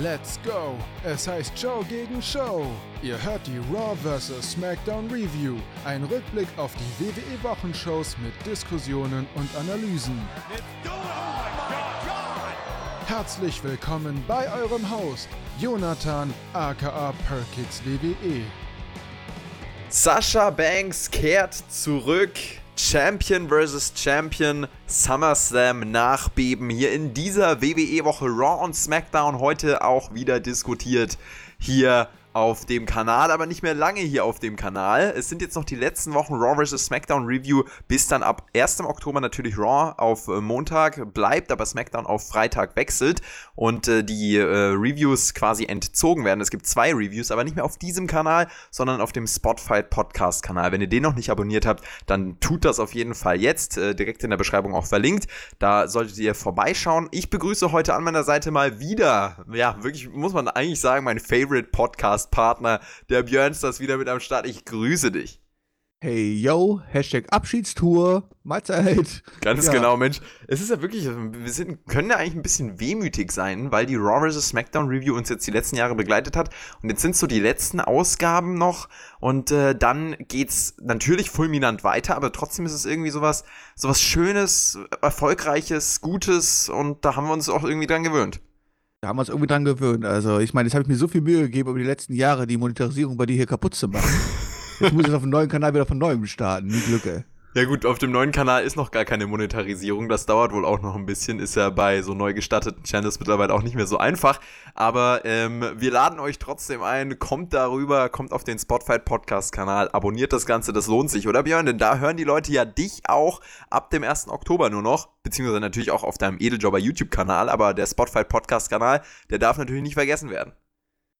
Let's go! Es heißt Show gegen Show. Ihr hört die Raw vs. SmackDown Review. Ein Rückblick auf die WWE-Wochenshows mit Diskussionen und Analysen. Herzlich willkommen bei eurem Host, Jonathan aka Perkins WWE. Sasha Banks kehrt zurück. Champion vs. Champion SummerSlam Nachbeben hier in dieser WWE-Woche Raw und SmackDown heute auch wieder diskutiert. Hier auf dem Kanal, aber nicht mehr lange hier auf dem Kanal. Es sind jetzt noch die letzten Wochen Raw vs. SmackDown Review, bis dann ab 1. Oktober natürlich Raw auf äh, Montag bleibt, aber SmackDown auf Freitag wechselt und äh, die äh, Reviews quasi entzogen werden. Es gibt zwei Reviews, aber nicht mehr auf diesem Kanal, sondern auf dem Spotfight Podcast Kanal. Wenn ihr den noch nicht abonniert habt, dann tut das auf jeden Fall jetzt, äh, direkt in der Beschreibung auch verlinkt. Da solltet ihr vorbeischauen. Ich begrüße heute an meiner Seite mal wieder, ja, wirklich muss man eigentlich sagen, mein Favorite Podcast Podcast-Partner. Der Björn ist das wieder mit am Start. Ich grüße dich. Hey yo, Hashtag Abschiedstour, Mahlzeit. Ganz ja. genau, Mensch. Es ist ja wirklich, wir sind, können ja eigentlich ein bisschen wehmütig sein, weil die Raw vs. SmackDown Review uns jetzt die letzten Jahre begleitet hat. Und jetzt sind so die letzten Ausgaben noch und äh, dann geht's natürlich fulminant weiter, aber trotzdem ist es irgendwie sowas, sowas Schönes, Erfolgreiches, Gutes und da haben wir uns auch irgendwie dran gewöhnt. Da haben wir uns irgendwie dran gewöhnt. Also, ich meine, jetzt habe ich mir so viel Mühe gegeben, über die letzten Jahre die Monetarisierung bei dir hier kaputt zu machen. Jetzt muss ich auf dem neuen Kanal wieder von neuem starten. Nie Glück, ey. Ja gut, auf dem neuen Kanal ist noch gar keine Monetarisierung. Das dauert wohl auch noch ein bisschen. Ist ja bei so neu gestatteten Channels mittlerweile auch nicht mehr so einfach. Aber ähm, wir laden euch trotzdem ein. Kommt darüber, kommt auf den Spotfight Podcast Kanal, abonniert das Ganze. Das lohnt sich, oder Björn? Denn da hören die Leute ja dich auch ab dem 1. Oktober nur noch. Beziehungsweise natürlich auch auf deinem Edeljobber YouTube Kanal. Aber der Spotfight Podcast Kanal, der darf natürlich nicht vergessen werden.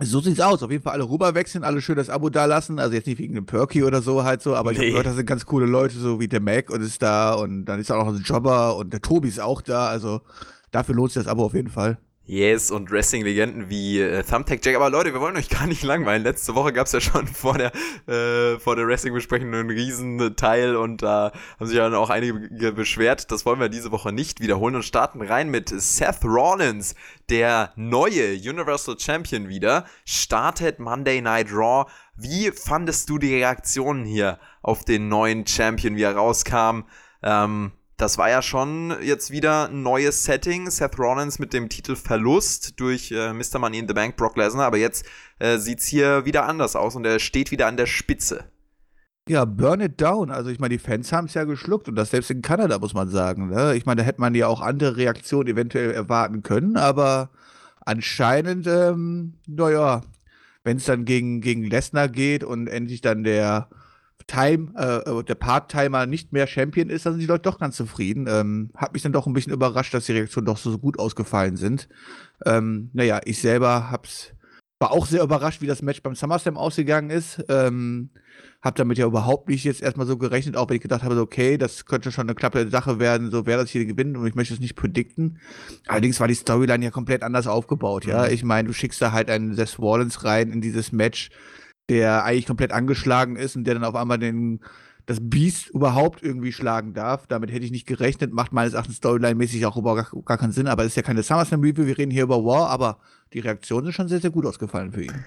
So sieht's aus. Auf jeden Fall alle rüberwechseln, alle schön das Abo da lassen. Also jetzt nicht wegen dem Perky oder so halt so, aber nee. ich habe gehört, das sind ganz coole Leute, so wie der Mac und ist da und dann ist auch noch ein Jobber und der Tobi ist auch da. Also dafür lohnt sich das Abo auf jeden Fall. Yes, und Wrestling-Legenden wie äh, Thumbtack Jack. Aber Leute, wir wollen euch gar nicht langweilen. Letzte Woche gab es ja schon vor der, äh, vor der Wrestling-Besprechung einen riesen Teil und da haben sich ja auch einige beschwert. Das wollen wir diese Woche nicht wiederholen und starten rein mit Seth Rollins, der neue Universal Champion wieder, startet Monday Night Raw. Wie fandest du die Reaktionen hier auf den neuen Champion, wie er rauskam? Ähm, das war ja schon jetzt wieder ein neues Setting. Seth Rollins mit dem Titel Verlust durch äh, Mr. Money in the Bank, Brock Lesnar. Aber jetzt äh, sieht es hier wieder anders aus und er steht wieder an der Spitze. Ja, burn it down. Also ich meine, die Fans haben es ja geschluckt und das selbst in Kanada, muss man sagen. Ne? Ich meine, da hätte man ja auch andere Reaktionen eventuell erwarten können, aber anscheinend, ähm, naja, wenn es dann gegen, gegen Lesnar geht und endlich dann der Time, äh, äh, der Part-Timer nicht mehr Champion ist, dann sind die Leute doch ganz zufrieden. Ähm, hat mich dann doch ein bisschen überrascht, dass die Reaktionen doch so, gut ausgefallen sind. Ähm, naja, ich selber hab's, war auch sehr überrascht, wie das Match beim SummerSlam ausgegangen ist. Ähm, hab damit ja überhaupt nicht jetzt erstmal so gerechnet, auch wenn ich gedacht habe, okay, das könnte schon eine klappe Sache werden, so wer das hier gewinnt und ich möchte es nicht predikten. Allerdings war die Storyline ja komplett anders aufgebaut, ja. Mhm. Ich meine, du schickst da halt einen Seth Rollins rein in dieses Match, der eigentlich komplett angeschlagen ist und der dann auf einmal den, das Biest überhaupt irgendwie schlagen darf. Damit hätte ich nicht gerechnet. Macht meines Erachtens Storyline-mäßig auch überhaupt gar, gar keinen Sinn. Aber es ist ja keine SummerSlam-Review. Wir reden hier über War, aber die Reaktionen sind schon sehr, sehr gut ausgefallen für ihn.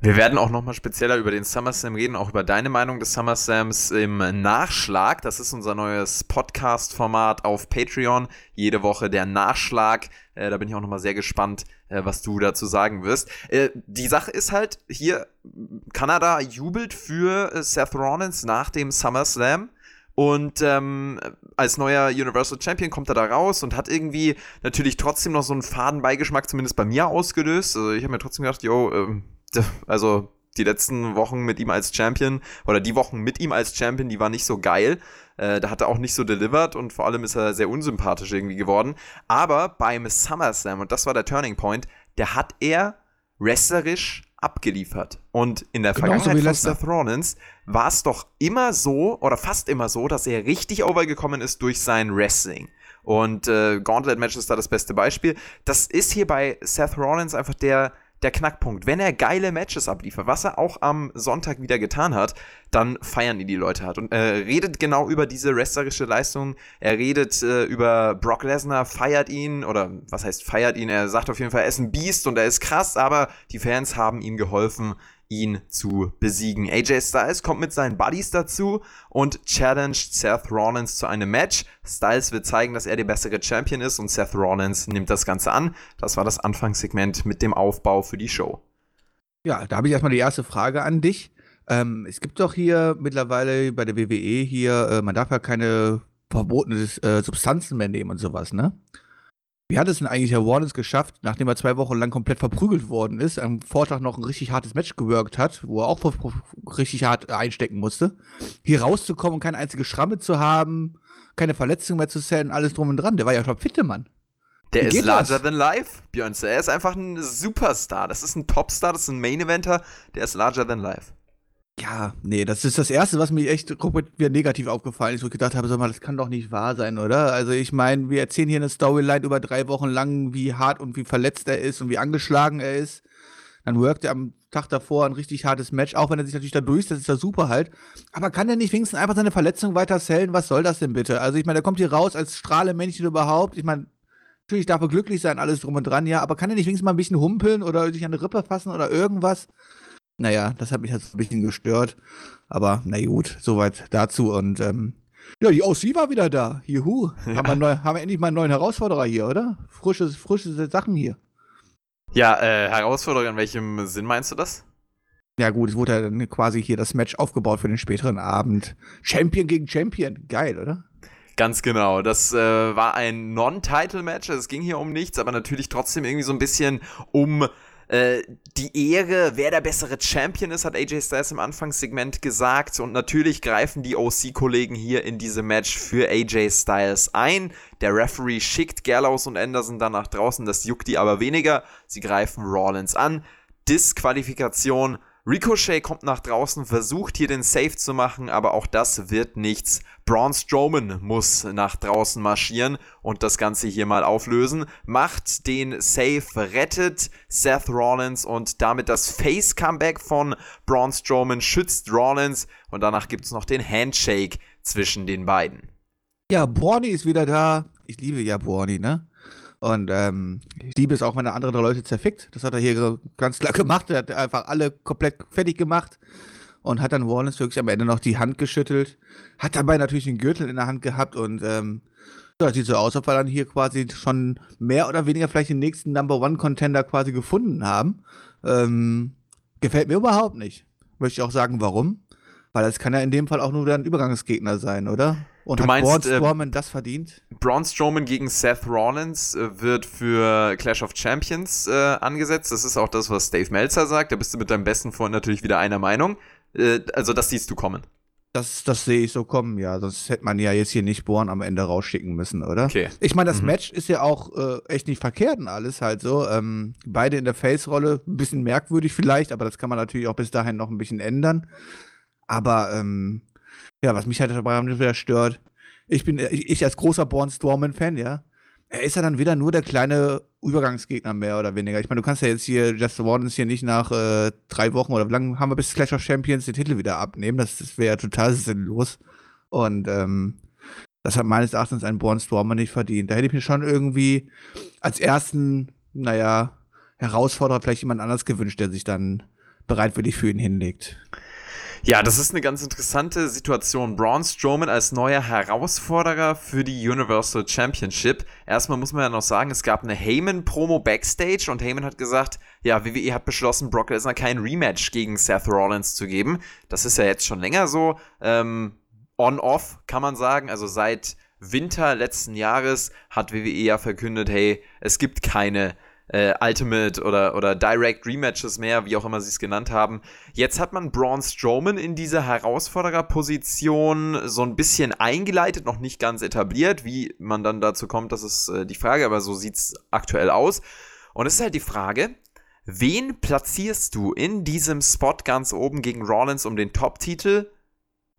Wir werden auch nochmal spezieller über den SummerSlam reden, auch über deine Meinung des SummerSlams im Nachschlag. Das ist unser neues Podcast-Format auf Patreon. Jede Woche der Nachschlag. Äh, da bin ich auch nochmal sehr gespannt, was du dazu sagen wirst. Äh, die Sache ist halt, hier, Kanada jubelt für äh, Seth Rollins nach dem SummerSlam. Und ähm, als neuer Universal Champion kommt er da raus und hat irgendwie natürlich trotzdem noch so einen faden Beigeschmack, zumindest bei mir ausgelöst. Also ich habe mir trotzdem gedacht, yo, ähm, also die letzten Wochen mit ihm als Champion oder die Wochen mit ihm als Champion, die waren nicht so geil. Äh, da hat er auch nicht so delivered und vor allem ist er sehr unsympathisch irgendwie geworden. Aber beim SummerSlam, und das war der Turning Point, der hat er wrestlerisch abgeliefert. Und in der Genauso Vergangenheit von Seth Rollins war es doch immer so, oder fast immer so, dass er richtig overgekommen ist durch sein Wrestling. Und äh, Gauntlet Match ist da das beste Beispiel. Das ist hier bei Seth Rollins einfach der der Knackpunkt. Wenn er geile Matches abliefert, was er auch am Sonntag wieder getan hat, dann feiern ihn die Leute halt. Und er redet genau über diese wrestlerische Leistung. Er redet äh, über Brock Lesnar, feiert ihn, oder was heißt feiert ihn? Er sagt auf jeden Fall, er ist ein Biest und er ist krass, aber die Fans haben ihm geholfen, ihn zu besiegen. AJ Styles kommt mit seinen Buddies dazu und challenged Seth Rollins zu einem Match. Styles will zeigen, dass er der bessere Champion ist und Seth Rollins nimmt das Ganze an. Das war das Anfangssegment mit dem Aufbau für die Show. Ja, da habe ich erstmal die erste Frage an dich. Ähm, es gibt doch hier mittlerweile bei der WWE hier, äh, man darf ja keine verbotene äh, Substanzen mehr nehmen und sowas, ne? Wie hat es denn eigentlich Herr Warnes geschafft, nachdem er zwei Wochen lang komplett verprügelt worden ist, am Vortag noch ein richtig hartes Match gewirkt hat, wo er auch richtig hart einstecken musste, hier rauszukommen und keine einzige Schramme zu haben, keine Verletzung mehr zu zählen, alles drum und dran. Der war ja schon fitte Mann. Der ist larger das? than life, Björn. Er ist einfach ein Superstar. Das ist ein Topstar, das ist ein Main Eventer, der ist larger than life. Ja, nee, das ist das Erste, was mir echt wieder negativ aufgefallen ist, wo ich gedacht habe, sag mal, das kann doch nicht wahr sein, oder? Also ich meine, wir erzählen hier eine Storyline über drei Wochen lang, wie hart und wie verletzt er ist und wie angeschlagen er ist. Dann workt er am Tag davor ein richtig hartes Match, auch wenn er sich natürlich da durchsetzt, ist ja super halt. Aber kann er nicht wenigstens einfach seine Verletzung weiter zählen? Was soll das denn bitte? Also ich meine, der kommt hier raus als Strahlemännchen überhaupt. Ich meine, natürlich darf er glücklich sein, alles drum und dran, ja, aber kann er nicht wenigstens mal ein bisschen humpeln oder sich an die Rippe fassen oder irgendwas? Naja, das hat mich halt so ein bisschen gestört. Aber na gut, soweit dazu. Und ähm, ja, die OC war wieder da. Juhu. Ja. Haben, wir neu, haben wir endlich mal einen neuen Herausforderer hier, oder? Frische, frische Sachen hier. Ja, äh, Herausforderer, in welchem Sinn meinst du das? Ja, gut, es wurde ja dann quasi hier das Match aufgebaut für den späteren Abend. Champion gegen Champion. Geil, oder? Ganz genau. Das äh, war ein Non-Title-Match. Es ging hier um nichts, aber natürlich trotzdem irgendwie so ein bisschen um äh, die Ehre, wer der bessere Champion ist, hat AJ Styles im Anfangssegment gesagt. Und natürlich greifen die OC-Kollegen hier in diese Match für AJ Styles ein. Der Referee schickt Gallows und Anderson dann nach draußen, das juckt die aber weniger. Sie greifen Rollins an. Disqualifikation Ricochet kommt nach draußen, versucht hier den Safe zu machen, aber auch das wird nichts. Braun Strowman muss nach draußen marschieren und das Ganze hier mal auflösen, macht den Safe, rettet Seth Rollins und damit das Face-Comeback von Braun Strowman, schützt Rollins und danach gibt es noch den Handshake zwischen den beiden. Ja, Borny ist wieder da. Ich liebe ja Borny, ne? Und ähm, ich liebe es auch, wenn er andere Leute zerfickt. Das hat er hier ganz klar gemacht. Er hat einfach alle komplett fertig gemacht und hat dann Wallace wirklich am Ende noch die Hand geschüttelt. Hat dabei natürlich den Gürtel in der Hand gehabt und ähm, das sieht so aus, ob wir dann hier quasi schon mehr oder weniger vielleicht den nächsten Number One Contender quasi gefunden haben. Ähm, gefällt mir überhaupt nicht. Möchte ich auch sagen, warum. Weil das kann ja in dem Fall auch nur wieder ein Übergangsgegner sein, oder? Und du hat meinst, Braun äh, Strowman äh, das verdient? Braun Strowman gegen Seth Rollins äh, wird für Clash of Champions äh, angesetzt. Das ist auch das, was Dave Meltzer sagt. Da bist du mit deinem besten Freund natürlich wieder einer Meinung. Äh, also das siehst du kommen. Das, das sehe ich so kommen, ja. Sonst hätte man ja jetzt hier nicht Born am Ende rausschicken müssen, oder? Okay. Ich meine, das mhm. Match ist ja auch äh, echt nicht verkehrt und alles halt so. Ähm, beide in der Face-Rolle, ein bisschen merkwürdig vielleicht, aber das kann man natürlich auch bis dahin noch ein bisschen ändern. Aber ähm, ja, was mich halt dabei wieder stört, ich bin, ich als großer Born Strowman-Fan, ja, er ist ja dann wieder nur der kleine Übergangsgegner mehr oder weniger. Ich meine, du kannst ja jetzt hier Justin Wardens hier nicht nach äh, drei Wochen oder wie lange haben wir bis Clash of Champions den Titel wieder abnehmen. Das, das wäre ja total sinnlos. Und ähm, das hat meines Erachtens ein Born Strowman nicht verdient. Da hätte ich mir schon irgendwie als ersten, naja, Herausforderer vielleicht jemand anders gewünscht, der sich dann bereitwillig für ihn hinlegt. Ja, das ist eine ganz interessante Situation. Braun Strowman als neuer Herausforderer für die Universal Championship. Erstmal muss man ja noch sagen, es gab eine Heyman-Promo backstage und Heyman hat gesagt, ja, WWE hat beschlossen, Brock Lesnar kein Rematch gegen Seth Rollins zu geben. Das ist ja jetzt schon länger so. Ähm, On-off kann man sagen, also seit Winter letzten Jahres hat WWE ja verkündet, hey, es gibt keine äh, Ultimate oder, oder Direct Rematches mehr, wie auch immer sie es genannt haben. Jetzt hat man Braun Strowman in dieser Herausfordererposition so ein bisschen eingeleitet, noch nicht ganz etabliert. Wie man dann dazu kommt, das ist äh, die Frage, aber so sieht es aktuell aus. Und es ist halt die Frage, wen platzierst du in diesem Spot ganz oben gegen Rollins um den Top-Titel,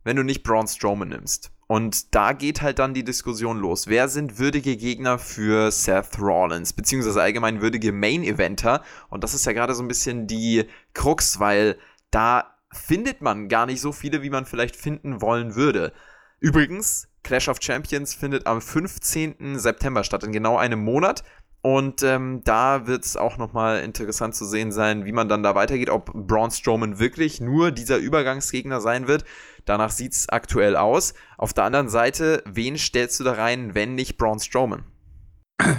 wenn du nicht Braun Strowman nimmst? Und da geht halt dann die Diskussion los. Wer sind würdige Gegner für Seth Rollins? Beziehungsweise allgemein würdige Main-Eventer? Und das ist ja gerade so ein bisschen die Krux, weil da findet man gar nicht so viele, wie man vielleicht finden wollen würde. Übrigens, Clash of Champions findet am 15. September statt, in genau einem Monat. Und ähm, da wird es auch nochmal interessant zu sehen sein, wie man dann da weitergeht, ob Braun Strowman wirklich nur dieser Übergangsgegner sein wird. Danach sieht es aktuell aus. Auf der anderen Seite, wen stellst du da rein, wenn nicht Braun Strowman?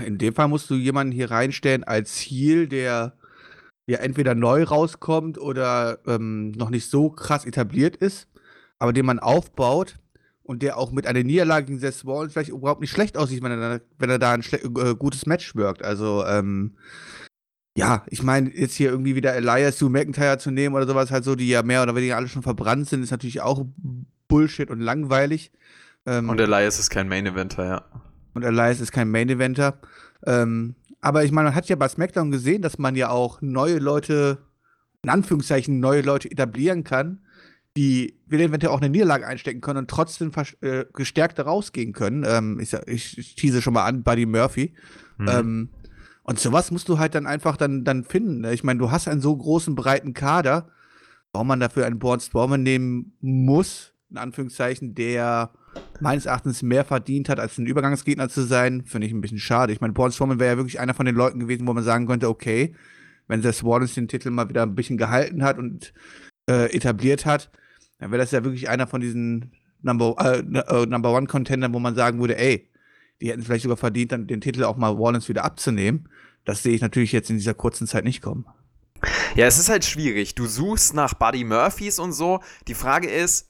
In dem Fall musst du jemanden hier reinstellen als Heal, der ja entweder neu rauskommt oder ähm, noch nicht so krass etabliert ist, aber den man aufbaut und der auch mit einer Niederlage gegen Seth Rollins vielleicht überhaupt nicht schlecht aussieht, wenn er da, wenn er da ein äh, gutes Match wirkt. Also, ähm, ja, ich meine, jetzt hier irgendwie wieder Elias zu McIntyre zu nehmen oder sowas, halt so, die ja mehr oder weniger alle schon verbrannt sind, ist natürlich auch Bullshit und langweilig. Ähm, und Elias ist kein Main Eventer, ja. Und Elias ist kein Main Eventer. Ähm, aber ich meine, man hat ja bei SmackDown gesehen, dass man ja auch neue Leute, in Anführungszeichen neue Leute etablieren kann, die wir eventuell auch eine Niederlage einstecken können und trotzdem äh, gestärkter rausgehen können. Ähm, ich, ich, ich tease schon mal an, Buddy Murphy. Mhm. Ähm, und sowas musst du halt dann einfach dann, dann finden. Ne? Ich meine, du hast einen so großen, breiten Kader, warum man dafür einen Born Strowman nehmen muss, in Anführungszeichen, der meines Erachtens mehr verdient hat, als ein Übergangsgegner zu sein, finde ich ein bisschen schade. Ich meine, Braun Strowman wäre ja wirklich einer von den Leuten gewesen, wo man sagen könnte, okay, wenn Seth Rollins den Titel mal wieder ein bisschen gehalten hat und äh, etabliert hat, dann wäre das ja wirklich einer von diesen Number, äh, äh, Number One Contendern, wo man sagen würde, ey, die hätten vielleicht sogar verdient, dann den Titel auch mal Rollins wieder abzunehmen. Das sehe ich natürlich jetzt in dieser kurzen Zeit nicht kommen. Ja, es ist halt schwierig. Du suchst nach Buddy Murphys und so. Die Frage ist,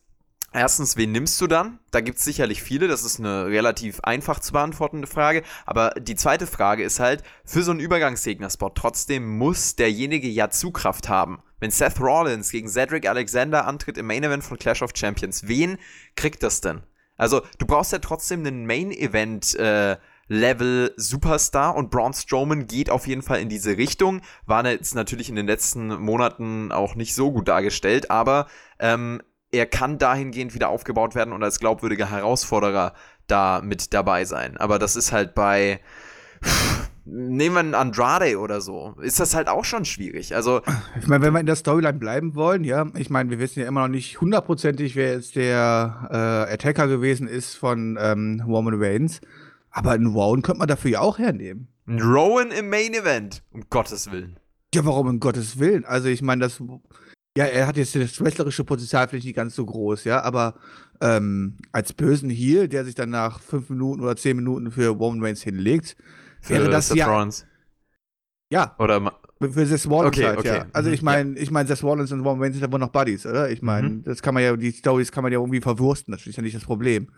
Erstens, wen nimmst du dann? Da gibt es sicherlich viele, das ist eine relativ einfach zu beantwortende Frage. Aber die zweite Frage ist halt, für so einen Übergangsgegner-Spot trotzdem muss derjenige ja Zugkraft haben. Wenn Seth Rollins gegen Cedric Alexander antritt im Main Event von Clash of Champions, wen kriegt das denn? Also, du brauchst ja trotzdem einen Main Event äh, Level Superstar und Braun Strowman geht auf jeden Fall in diese Richtung. War jetzt natürlich in den letzten Monaten auch nicht so gut dargestellt, aber ähm, er kann dahingehend wieder aufgebaut werden und als glaubwürdiger Herausforderer da mit dabei sein. Aber das ist halt bei. Nehmen wir einen Andrade oder so, ist das halt auch schon schwierig. Also, ich meine, wenn wir in der Storyline bleiben wollen, ja, ich meine, wir wissen ja immer noch nicht hundertprozentig, wer jetzt der äh, Attacker gewesen ist von ähm, Roman Reigns. Aber einen Rowan könnte man dafür ja auch hernehmen. Ein Rowan im Main Event, um Gottes Willen. Ja, warum um Gottes Willen? Also, ich meine, das ja, er hat jetzt das wrestlerische Potenzial vielleicht nicht ganz so groß, ja, aber ähm, als bösen Heal, der sich dann nach fünf Minuten oder zehn Minuten für Roman Reigns hinlegt, wäre für das Seth ja. Ja. Oder für Seth Rollins okay, halt, okay. ja. Also ich meine, ich meine, Seth Rollins und Roman Reigns sind ja wohl noch Buddies, oder? Ich meine, mhm. das kann man ja, die Stories kann man ja irgendwie verwursten, das ist ja nicht das Problem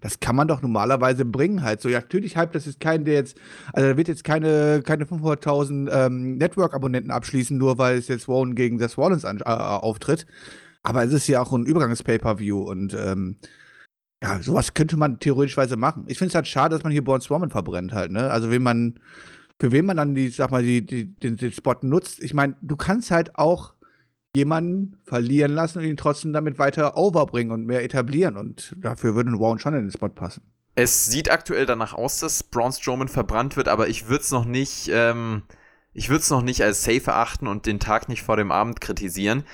das kann man doch normalerweise bringen halt. So, ja, natürlich hype das ist kein, der jetzt, also da wird jetzt keine, keine 500.000 ähm, Network-Abonnenten abschließen, nur weil es jetzt Rowan gegen Seth Rollins an, äh, auftritt. Aber es ist ja auch ein Übergangs-Pay-Per-View und ähm, ja, sowas könnte man theoretischweise machen. Ich finde es halt schade, dass man hier Born Strowman verbrennt halt, ne? Also wenn man, für wen man dann die, sag mal, die, die, den, den Spot nutzt, ich meine, du kannst halt auch jemanden verlieren lassen und ihn trotzdem damit weiter overbringen und mehr etablieren. Und dafür würde ein Rowan schon in den Spot passen. Es sieht aktuell danach aus, dass Braun Strowman verbrannt wird, aber ich würde es noch nicht, ähm, ich würde es noch nicht als safe erachten und den Tag nicht vor dem Abend kritisieren.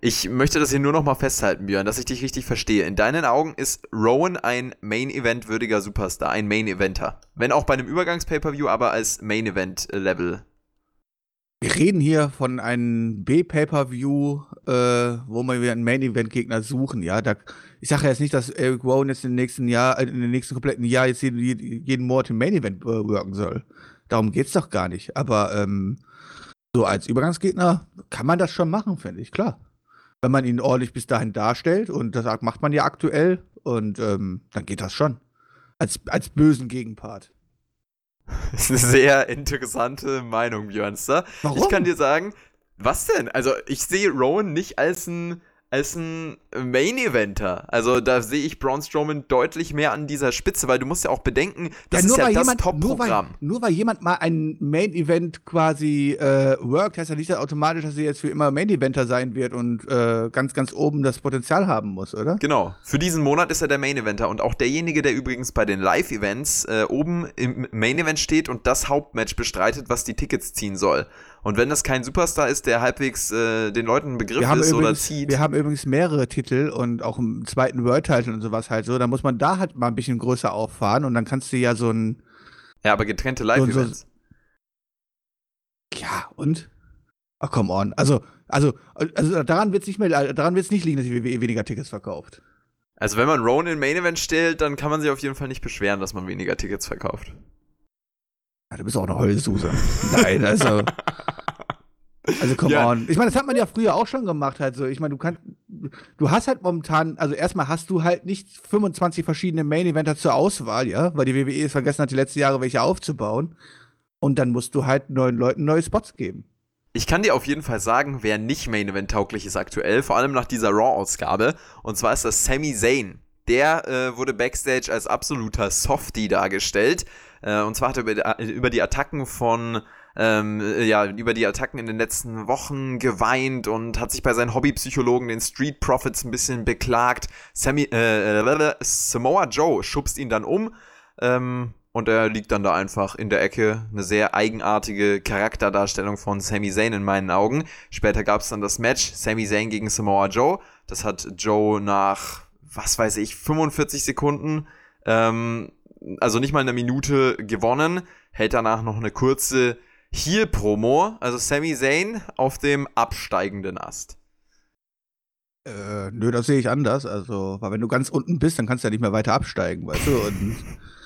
Ich möchte das hier nur noch mal festhalten, Björn, dass ich dich richtig verstehe. In deinen Augen ist Rowan ein Main-Event würdiger Superstar, ein Main-Eventer. Wenn auch bei einem Übergangs-Pay-Per-View, aber als Main-Event-Level wir reden hier von einem B-Pay-Per-View, äh, wo wir wieder einen Main-Event-Gegner suchen, ja. Da, ich sage jetzt nicht, dass Eric Rowan jetzt im nächsten Jahr, äh, in den nächsten kompletten Jahr jetzt jeden, jeden Monat im Main-Event äh, wirken soll. Darum geht's doch gar nicht. Aber ähm, so als Übergangsgegner kann man das schon machen, finde ich, klar. Wenn man ihn ordentlich bis dahin darstellt, und das macht man ja aktuell, und ähm, dann geht das schon. Als, als bösen Gegenpart. Das ist eine sehr interessante Meinung, Björnster. Warum? Ich kann dir sagen, was denn? Also, ich sehe Rowan nicht als ein als ein Main-Eventer. Also da sehe ich Braun Strowman deutlich mehr an dieser Spitze, weil du musst ja auch bedenken, das ja, ist ja das Top-Programm. Nur, nur, weil jemand mal ein Main-Event quasi äh, worked, heißt ja nicht automatisch, dass er jetzt für immer Main-Eventer sein wird und äh, ganz, ganz oben das Potenzial haben muss, oder? Genau. Für diesen Monat ist er der Main-Eventer und auch derjenige, der übrigens bei den Live-Events äh, oben im Main-Event steht und das Hauptmatch bestreitet, was die Tickets ziehen soll. Und wenn das kein Superstar ist, der halbwegs äh, den Leuten ein Begriff ist übrigens, oder zieht. Wir haben übrigens mehrere Titel und auch im zweiten World-Title und sowas halt so. Da muss man da halt mal ein bisschen größer auffahren und dann kannst du ja so ein. Ja, aber getrennte Live-Events. So, so, ja, und? Ach, come on. Also, also, also daran wird es nicht mehr, daran wird nicht liegen, dass die WWE weniger Tickets verkauft. Also, wenn man Rowan in Main Event stellt, dann kann man sich auf jeden Fall nicht beschweren, dass man weniger Tickets verkauft. Ja, du bist auch eine Heulsuse. Nein, also. Also come ja. on. Ich meine, das hat man ja früher auch schon gemacht halt so. Ich meine, du kannst du hast halt momentan, also erstmal hast du halt nicht 25 verschiedene Main Eventer zur Auswahl, ja, weil die WWE es vergessen hat, die letzten Jahre welche aufzubauen und dann musst du halt neuen Leuten neue Spots geben. Ich kann dir auf jeden Fall sagen, wer nicht Main Event tauglich ist aktuell, vor allem nach dieser Raw Ausgabe, und zwar ist das Sami Zayn. Der äh, wurde backstage als absoluter Softie dargestellt. Äh, und zwar hat er über, die Attacken von ähm, ja, über die Attacken in den letzten Wochen geweint und hat sich bei seinen Hobbypsychologen, den Street Profits, ein bisschen beklagt. Sammy, äh, äh, Samoa Joe schubst ihn dann um ähm, und er liegt dann da einfach in der Ecke. Eine sehr eigenartige Charakterdarstellung von Sami Zayn in meinen Augen. Später gab es dann das Match Sami Zayn gegen Samoa Joe. Das hat Joe nach, was weiß ich, 45 Sekunden ähm, also nicht mal eine Minute gewonnen, hält danach noch eine kurze Heel-Promo, also Sami Zayn auf dem absteigenden Ast. Äh, nö, das sehe ich anders. Also, weil wenn du ganz unten bist, dann kannst du ja nicht mehr weiter absteigen, weißt du? Und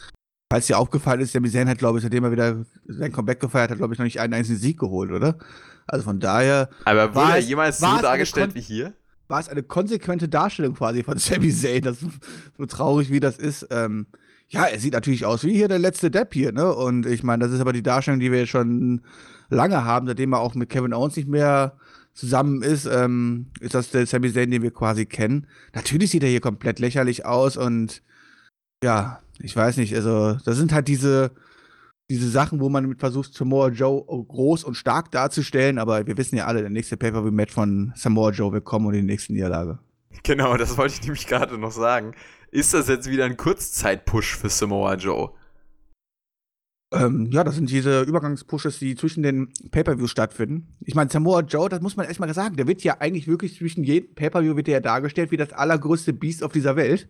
falls dir aufgefallen ist, Sami Zayn hat, glaube ich, seitdem er wieder sein Comeback gefeiert hat, glaube ich, noch nicht einen einzigen Sieg geholt, oder? Also von daher. Aber wurde er jemals so dargestellt wie hier? War es eine konsequente Darstellung quasi von Sami Zayn, das so traurig wie das ist. Ähm, ja, er sieht natürlich aus wie hier der letzte Depp hier, ne? Und ich meine, das ist aber die Darstellung, die wir jetzt schon lange haben, seitdem er auch mit Kevin Owens nicht mehr zusammen ist, ähm, ist das der Sami Zayn, den wir quasi kennen. Natürlich sieht er hier komplett lächerlich aus und ja, ich weiß nicht, also das sind halt diese, diese Sachen, wo man versucht, Samoa Joe groß und stark darzustellen, aber wir wissen ja alle, der nächste Pay-Per-View-Match von Samoa Joe wird kommen und die nächste Niederlage. Genau, das wollte ich nämlich gerade noch sagen. Ist das jetzt wieder ein Kurzzeit-Push für Samoa Joe? Ähm, ja, das sind diese Übergangspushes, die zwischen den Pay-Per-Views stattfinden. Ich meine, Samoa Joe, das muss man erstmal sagen, der wird ja eigentlich wirklich zwischen jedem Pay-Per-View wird ja dargestellt wie das allergrößte Biest auf dieser Welt,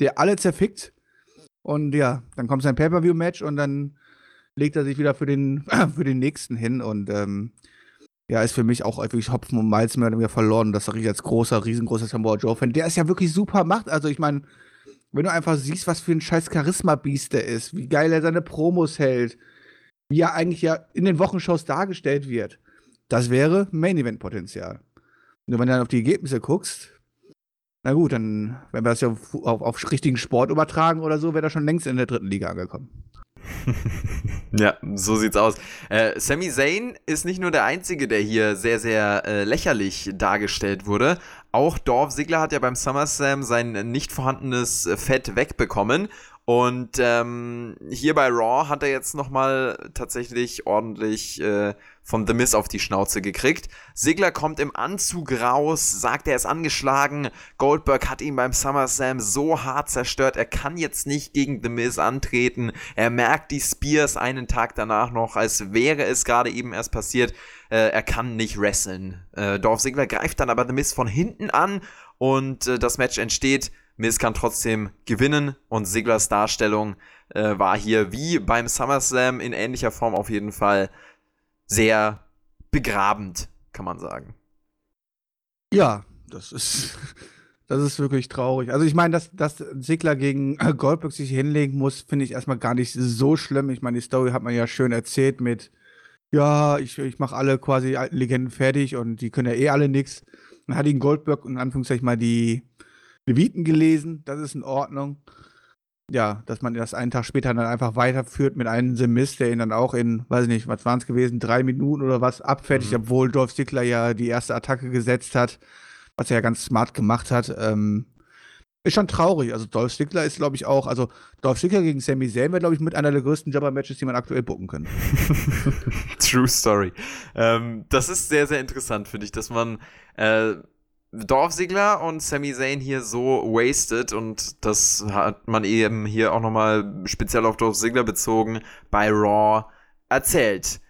der alle zerfickt. Und ja, dann kommt sein Pay-Per-View-Match und dann legt er sich wieder für den, für den nächsten hin und ähm, ja, ist für mich auch wirklich Hopfen und Malz mehr oder weniger verloren. Das sage ich als großer, riesengroßer Samoa Joe-Fan, der es ja wirklich super macht. Also ich meine, wenn du einfach siehst, was für ein scheiß Charisma-Biest der ist, wie geil er seine Promos hält, wie er eigentlich ja in den Wochenshows dargestellt wird, das wäre Main-Event-Potenzial. Nur wenn du dann auf die Ergebnisse guckst, na gut, dann, wenn wir das ja auf, auf, richtigen Sport übertragen oder so, wäre er schon längst in der dritten Liga angekommen. ja, so sieht's aus. Äh, Sami Zayn ist nicht nur der Einzige, der hier sehr, sehr äh, lächerlich dargestellt wurde. Auch Dorf Sigler hat ja beim SummerSlam sein nicht vorhandenes Fett wegbekommen und ähm, hier bei Raw hat er jetzt nochmal tatsächlich ordentlich äh, von The Miz auf die Schnauze gekriegt. Sigler kommt im Anzug raus, sagt, er ist angeschlagen. Goldberg hat ihn beim SummerSlam so hart zerstört, er kann jetzt nicht gegen The Miz antreten. Er merkt die Spears einen Tag danach noch, als wäre es gerade eben erst passiert. Äh, er kann nicht wresteln. Äh, Dorf Sigler greift dann aber The Miz von hinten an und äh, das Match entsteht. Miz kann trotzdem gewinnen und Siglers Darstellung äh, war hier wie beim SummerSlam in ähnlicher Form auf jeden Fall sehr begrabend, kann man sagen. Ja, das ist, das ist wirklich traurig. Also ich meine, dass, dass Sigler gegen Goldberg sich hinlegen muss, finde ich erstmal gar nicht so schlimm. Ich meine, die Story hat man ja schön erzählt mit, ja, ich, ich mache alle quasi Legenden fertig und die können ja eh alle nichts. Dann hat ihn Goldberg in Anführungszeichen mal die Leviten gelesen, das ist in Ordnung. Ja, dass man das einen Tag später dann einfach weiterführt mit einem Semis, der ihn dann auch in, weiß ich nicht, was waren es gewesen, drei Minuten oder was abfertigt, mhm. obwohl Dolph Ziggler ja die erste Attacke gesetzt hat. was er ja ganz smart gemacht hat. Ähm, ist schon traurig. Also Dolph Ziggler ist, glaube ich, auch, also Dolph Ziggler gegen Sami Zayn wäre, glaube ich, mit einer der größten Jobber-Matches, die man aktuell bucken kann. True Story. Ähm, das ist sehr, sehr interessant, finde ich, dass man äh, Dolph Ziggler und Sami Zayn hier so wasted und das hat man eben hier auch nochmal speziell auf Dolph Ziggler bezogen bei Raw erzählt.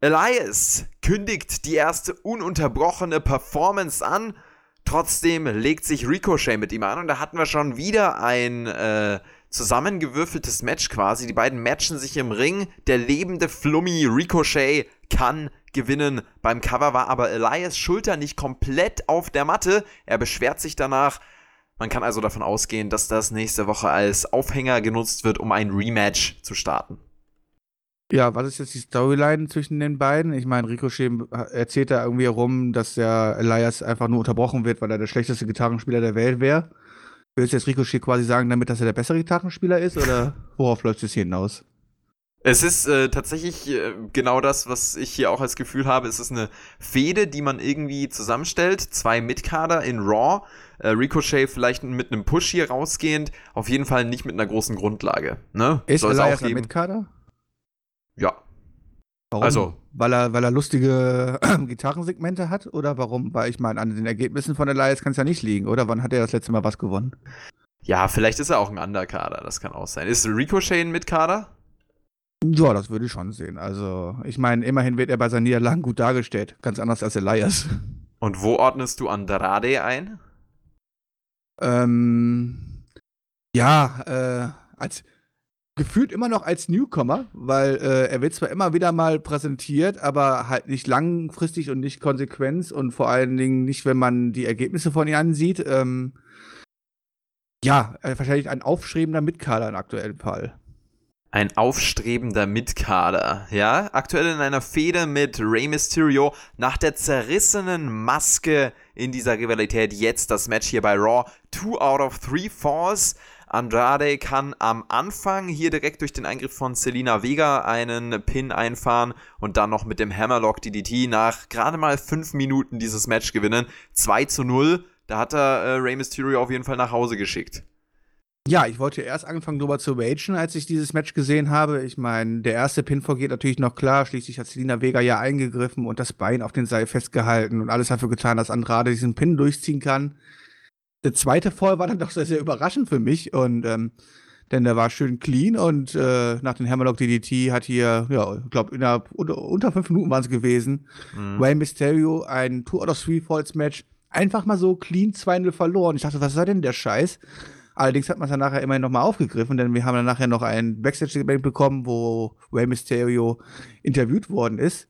Elias kündigt die erste ununterbrochene Performance an Trotzdem legt sich Ricochet mit ihm an und da hatten wir schon wieder ein äh, zusammengewürfeltes Match quasi. Die beiden matchen sich im Ring. Der lebende Flummi Ricochet kann gewinnen. Beim Cover war aber Elias Schulter nicht komplett auf der Matte. Er beschwert sich danach. Man kann also davon ausgehen, dass das nächste Woche als Aufhänger genutzt wird, um ein Rematch zu starten. Ja, was ist jetzt die Storyline zwischen den beiden? Ich meine, Ricochet erzählt da irgendwie herum, dass der Elias einfach nur unterbrochen wird, weil er der schlechteste Gitarrenspieler der Welt wäre. Willst du jetzt Ricochet quasi sagen, damit dass er der bessere Gitarrenspieler ist oder worauf läuft es hinaus? Es ist äh, tatsächlich äh, genau das, was ich hier auch als Gefühl habe. Es ist eine Fehde, die man irgendwie zusammenstellt. Zwei Mitkader in Raw. Äh, Ricochet vielleicht mit einem Push hier rausgehend. Auf jeden Fall nicht mit einer großen Grundlage. Ne? Ist Soll Elias ein Mitkader? Ja. Warum? Also, weil er, weil er lustige Gitarrensegmente hat oder warum? Weil ich meine, an den Ergebnissen von Elias kann es ja nicht liegen, oder? Wann hat er das letzte Mal was gewonnen? Ja, vielleicht ist er auch ein Underkader, das kann auch sein. Ist Ricochet ein Mitkader? Ja, das würde ich schon sehen. Also, ich meine, immerhin wird er bei seinen Niederlagen gut dargestellt. Ganz anders als Elias. Und wo ordnest du Andrade ein? Ähm, ja, äh, als gefühlt immer noch als Newcomer, weil äh, er wird zwar immer wieder mal präsentiert, aber halt nicht langfristig und nicht konsequent und vor allen Dingen nicht, wenn man die Ergebnisse von ihm ansieht. Ähm, ja, äh, wahrscheinlich ein aufstrebender Mitkader im aktuellen Fall. Ein aufstrebender Mitkader, ja? Aktuell in einer Fehde mit Rey Mysterio nach der zerrissenen Maske in dieser Rivalität. Jetzt das Match hier bei Raw. Two out of three falls. Andrade kann am Anfang hier direkt durch den Eingriff von Selina Vega einen Pin einfahren und dann noch mit dem Hammerlock DDT nach gerade mal 5 Minuten dieses Match gewinnen. 2 zu 0. Da hat er äh, Rey Mysterio auf jeden Fall nach Hause geschickt. Ja, ich wollte erst anfangen drüber zu ragen, als ich dieses Match gesehen habe. Ich meine, der erste Pinfall geht natürlich noch klar. Schließlich hat Selina Vega ja eingegriffen und das Bein auf den Seil festgehalten und alles dafür getan, dass Andrade diesen Pin durchziehen kann. Der zweite Fall war dann doch sehr, sehr überraschend für mich und ähm, denn der war schön clean und äh, nach dem Hammerlock DDT hat hier, ja, ich glaube, unter, unter fünf Minuten waren es gewesen, mhm. Rey Mysterio ein Two out of Three Falls Match einfach mal so clean 2-0 verloren. Ich dachte, was ist denn der Scheiß? Allerdings hat man es dann nachher immerhin nochmal aufgegriffen, denn wir haben dann nachher noch ein Backstage-Segment bekommen, wo Rey Mysterio interviewt worden ist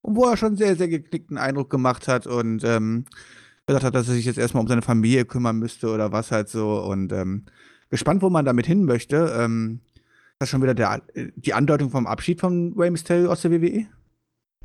und wo er schon sehr, sehr geknickten Eindruck gemacht hat und ähm, gesagt hat, dass er sich jetzt erstmal um seine Familie kümmern müsste oder was halt so. Und ähm, gespannt, wo man damit hin möchte. Ähm, das ist schon wieder der, die Andeutung vom Abschied von Rey Mysterio aus der WWE?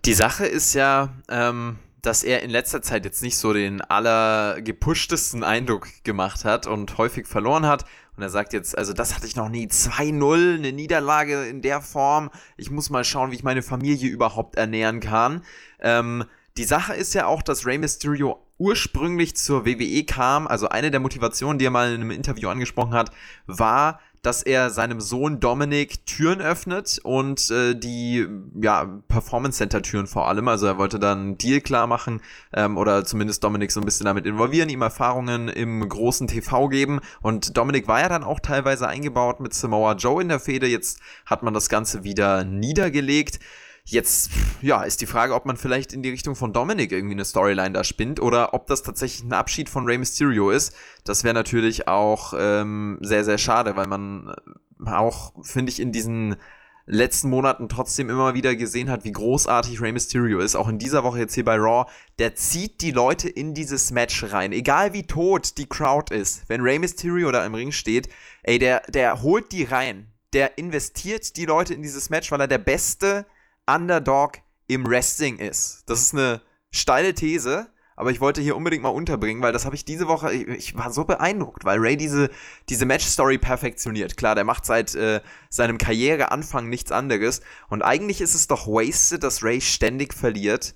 Die Sache ist ja, ähm, dass er in letzter Zeit jetzt nicht so den allergepushtesten Eindruck gemacht hat und häufig verloren hat. Und er sagt jetzt, also das hatte ich noch nie. 2-0, eine Niederlage in der Form. Ich muss mal schauen, wie ich meine Familie überhaupt ernähren kann. Ähm, die Sache ist ja auch, dass Rey Mysterio ursprünglich zur WWE kam, also eine der Motivationen, die er mal in einem Interview angesprochen hat, war, dass er seinem Sohn Dominik Türen öffnet und äh, die ja, Performance Center Türen vor allem. Also er wollte dann einen Deal klar machen ähm, oder zumindest Dominik so ein bisschen damit involvieren, ihm Erfahrungen im großen TV geben. Und Dominik war ja dann auch teilweise eingebaut mit Samoa Joe in der Fehde. Jetzt hat man das Ganze wieder niedergelegt. Jetzt, ja, ist die Frage, ob man vielleicht in die Richtung von Dominic irgendwie eine Storyline da spinnt oder ob das tatsächlich ein Abschied von Rey Mysterio ist. Das wäre natürlich auch ähm, sehr, sehr schade, weil man äh, auch, finde ich, in diesen letzten Monaten trotzdem immer wieder gesehen hat, wie großartig Rey Mysterio ist. Auch in dieser Woche jetzt hier bei Raw. Der zieht die Leute in dieses Match rein. Egal wie tot die Crowd ist. Wenn Rey Mysterio da im Ring steht, ey, der, der holt die rein. Der investiert die Leute in dieses Match, weil er der beste Underdog im Wrestling ist. Das ist eine steile These, aber ich wollte hier unbedingt mal unterbringen, weil das habe ich diese Woche, ich, ich, war so beeindruckt, weil Ray diese, diese Match-Story perfektioniert. Klar, der macht seit äh, seinem Karriereanfang nichts anderes und eigentlich ist es doch wasted, dass Ray ständig verliert.